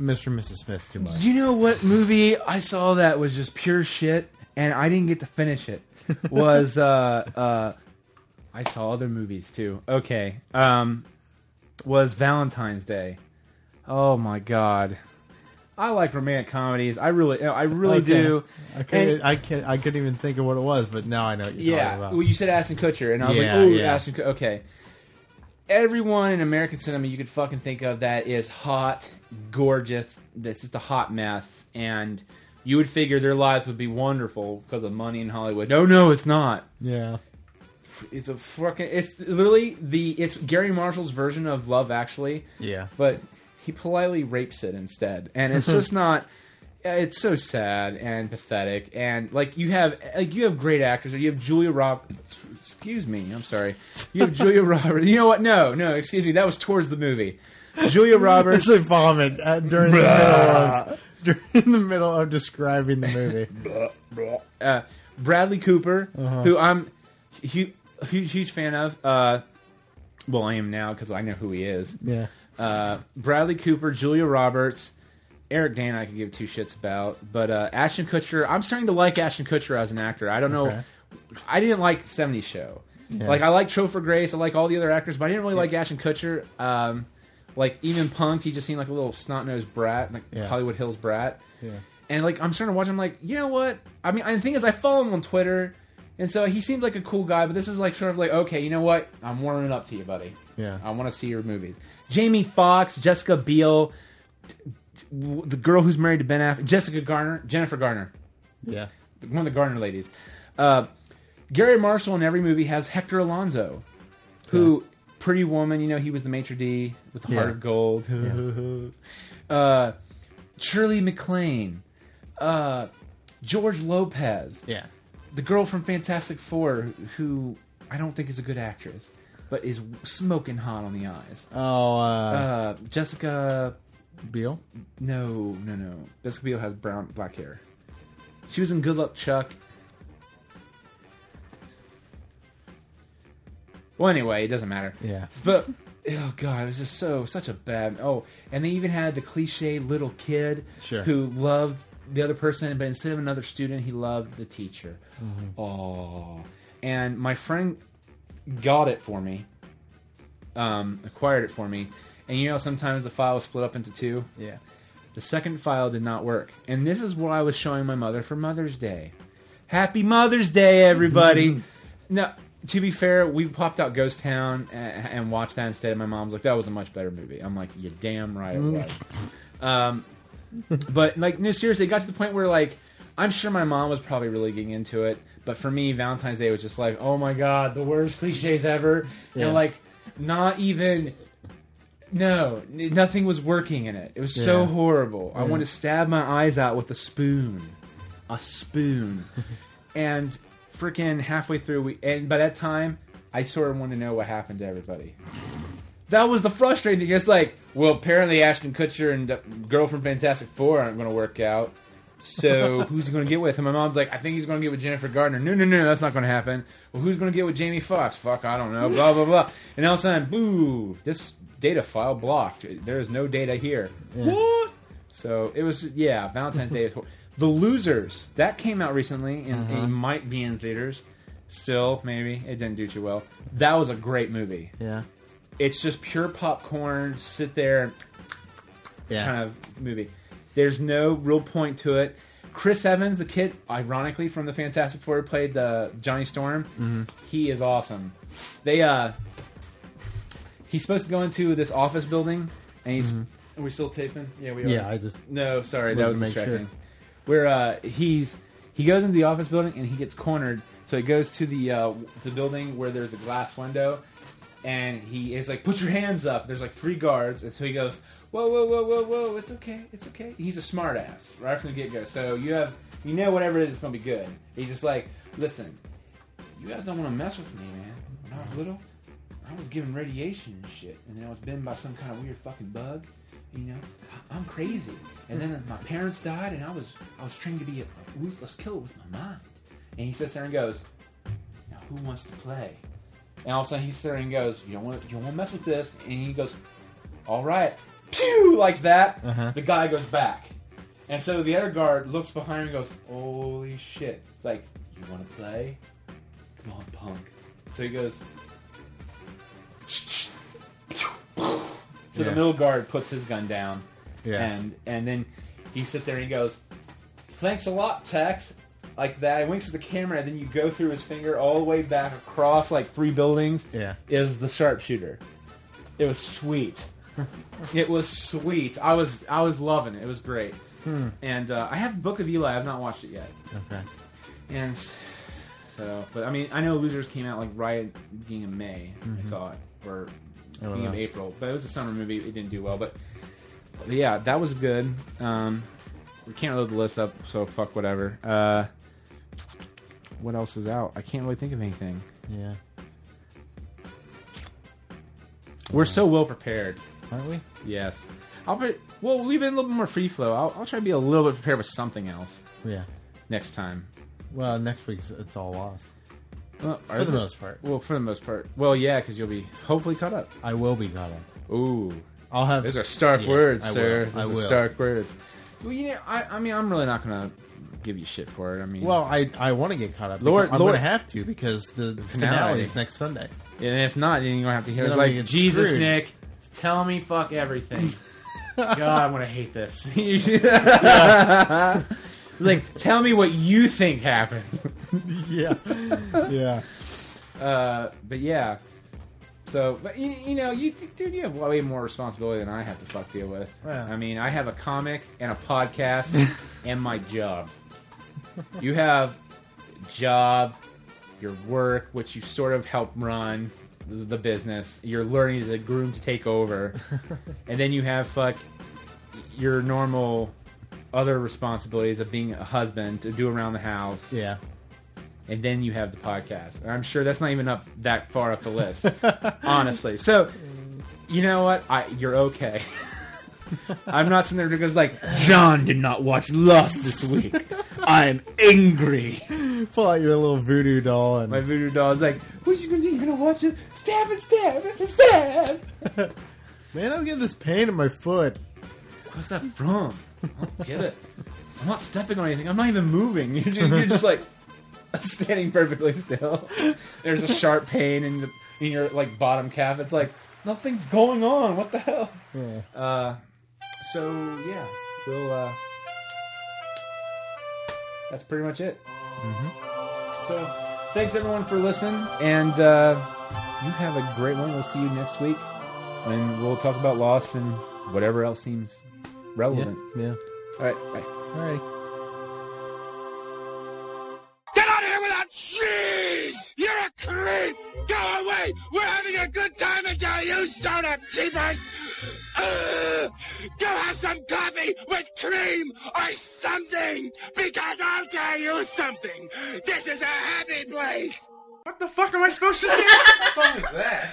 Mr. and Mrs. Smith too much. You know what movie I saw that was just pure shit, and I didn't get to finish it. *laughs* Was uh uh, I saw other movies too. Okay, um, was Valentine's Day. Oh my god, I like romantic comedies. I really, I really Okay. do. I couldn't, And- I can't. I couldn't even think of what it was, but now I know what you're Yeah. talking about. Well, you said Ashton Kutcher, and I was Yeah, like, oh, yeah. Ashton. Kutcher. Okay. Everyone in American cinema you could fucking think of that is hot, gorgeous. That's just a hot mess, and you would figure their lives would be wonderful because of money in Hollywood. No, no, it's not. yeah, It's a fucking. It's literally the. It's Garry Marshall's version of Love Actually yeah. but he politely rapes it instead, and it's *laughs* just not. It's so sad and pathetic, and like you have like you have great actors. You have Julia Roberts. Excuse me, I'm sorry. You have Julia *laughs* Roberts. You know what? No, no, excuse me. That was towards the movie. Julia Roberts. It's *laughs* a vomit uh, during the middle of *laughs* during the middle of describing the movie. uh, Bradley Cooper, Uh-huh. who I'm huge, huge, huge fan of. Uh, well, I am now because I know who he is. Yeah, uh, Bradley Cooper, Julia Roberts, Eric Dane. I could give two shits about, but uh, Ashton Kutcher. I'm starting to like Ashton Kutcher as an actor. I don't know. I didn't like '70s Show. Yeah. Like I like Topher Grace. I like all the other actors, but I didn't really like Ashton Kutcher. Um, like even Punk, he just seemed like a little snot nosed brat, like Yeah. Hollywood Hills brat. yeah. And like I'm starting to watch him, like you know what? I mean, and the thing is, I follow him on Twitter, and so he seemed like a cool guy. But this is like sort of like, okay, you know what? I'm warming up to you, buddy. Yeah. I want to see your movies. Jamie Foxx, Jessica Biel, the girl who's married to Ben Affleck, Jessica Garner, Jennifer Garner, Yeah. one of the Garner ladies. Uh, Garry Marshall in every movie has Hector Alonso, who Pretty Woman. You know, he was the maitre d with the heart of gold. *laughs* uh, Shirley MacLaine, uh, George Lopez, Yeah. the girl from Fantastic Four, who I don't think is a good actress, but is smoking hot on the eyes. Oh, uh, Uh, Jessica. Biel. No, no, no. Jessica Biel has brown, black hair. She was in Good Luck Chuck. Well, anyway, it doesn't matter. Yeah. But oh god, it was just so such a bad. Oh, and they even had the cliche little kid Sure. who loved the other person, but instead of another student, he loved the teacher. Oh, and my friend got it for me. Um, acquired it for me, and you know sometimes the file was split up into two. Yeah. The second file did not work. And this is what I was showing my mother for Mother's Day. Happy Mother's Day, everybody. *laughs* now, to be fair, we popped out Ghost Town and, and watched that instead. And my mom's like, that was a much better movie. I'm like, you damn right it was. um, but, like, no, seriously, it got to the point where, like, I'm sure my mom was probably really getting into it. But for me, Valentine's Day was just like, oh my God, the worst cliches ever. Yeah. And, like, not even. No, nothing was working in it. It was so Yeah. horrible. I Yeah. wanted to stab my eyes out with a spoon, a spoon, *laughs* and freaking halfway through, we and by that time, I sort of want to know what happened to everybody. That was the frustrating thing. It's like, well, apparently Ashton Kutcher and the girl from Fantastic Four aren't going to work out. So *laughs* who's he going to get with? And my mom's like, I think he's going to get with Jennifer Gardner. No, no, no, that's not going to happen. Well, who's going to get with Jamie Foxx? Fuck, I don't know. Blah blah blah. And all of a sudden, boo! This data file blocked. There is no data here. What? So it was yeah. Valentine's Day is the losers that came out recently and uh-huh. it might be in theaters. Still, maybe it didn't do too well. That was a great movie. Yeah. It's just pure popcorn. Sit there, Yeah. kind of movie. There's no real point to it. Chris Evans, the kid, ironically from the Fantastic Four, played the Johnny Storm. Mm-hmm. He is awesome. They uh, he's supposed to go into this office building, and he's. Mm-hmm. Are we still taping? Yeah, we are. Yeah, I just No, sorry, that was distracting. sure. Where uh, he's he goes into the office building and he gets cornered, so he goes to the uh, the building where there's a glass window, and he is like, "Put your hands up." There's like three guards, and so he goes, "Whoa, whoa, whoa, whoa, whoa! It's okay, it's okay." He's a smartass right from the get go, so you have you know whatever it is, it's gonna be good. He's just like, "Listen, you guys don't want to mess with me, man. When I was little, I was given radiation and shit, and then I was bitten by some kind of weird fucking bug. You know, I'm crazy. And then my parents died, and I was I was trained to be a, a ruthless killer with my mind. And he sits there and goes, "Now who wants to play?" And all of a sudden he sits there and goes, "You don't want you don't want to mess with this." And he goes, "All right." Pew like that. Uh-huh. The guy goes back, and so the other guard looks behind him and goes, "Holy shit!" It's like, "You want to play? Come on, punk." So he goes. So the middle guard puts his gun down, yeah. and and then he sits there and he goes, "Thanks a lot, Tex." Like that, he winks at the camera, and then you go through his finger all the way back across like three buildings. Yeah. is the sharpshooter. It was sweet. *laughs* it was sweet. I was I was loving it. It was great. Hmm. And uh, I have Book of Eli. I have not watched it yet. Okay. And so, but I mean, I know Losers came out like right at the beginning of May. I thought, or beginning of. April. But it was a summer movie. It didn't do well, but, yeah, that was good. Um, we can't load the list up, so fuck whatever. Uh, what else is out? I can't really think of anything. Yeah. We're so well prepared. Aren't we? Yes. I'll be, well, we've been a little bit more free flow. I'll, I'll try to be a little bit prepared with something else Yeah. next time. Well, next week's it's all lost Well, for the most part. Well, for the most part. Well, yeah, because you'll be hopefully caught up. I will be caught up. Ooh, I'll have. those are stark Yeah, words, I will. sir. I Those are will. stark words. Well, you know, I, I mean, I'm really not gonna give you shit for it. I mean, Well, I I want to get caught up. Lord- I'm Lord- to have to because the finale. finale is next Sunday. and if not, then you're gonna have to hear. It's like Jesus, screwed. Nick, tell me fuck everything. *laughs* God, I'm gonna hate this. *laughs* *laughs* like, tell me what you think happens. *laughs* yeah. yeah. Uh, but yeah. So, but you, you know, you dude, you have way more responsibility than I have to fuck deal with. Yeah. I mean, I have a comic and a podcast *laughs* and my job. You have job, your work, which you sort of help run the the business. You're learning as a groom to take over, *laughs* and then you have fuck your normal other responsibilities of being a husband to do around the house Yeah. And then you have the podcast. And I'm sure that's not even up that far up the list, *laughs* honestly. So, you know what? I you're okay. *laughs* I'm not sitting there because like John did not watch Lost this week. *laughs* I'm angry. Pull out your little voodoo doll and My voodoo doll is like, "What you gonna do? You gonna watch it? Stab and stab and stab." man, I'm getting this pain in my foot. What's that from? I don't get it. I'm not stepping on anything. I'm not even moving. You're just, you're just like *laughs* standing perfectly still. There's a sharp pain in the in your like bottom calf. It's like nothing's going on. What the hell? Yeah. Uh, so yeah, we'll. Uh, that's pretty much it. So thanks everyone for listening, and uh, you have a great one. We'll see you next week, and we'll talk about Lost and whatever else seems Yeah. relevant. Yeah. All right, bye. All right. Cheese! You're a creep! Go away! We're having a good time until you start up, cheapers! Ugh! Go have some coffee with cream or something! Because I'll tell you something! This is a happy place! What the fuck am I supposed to say? What song is that?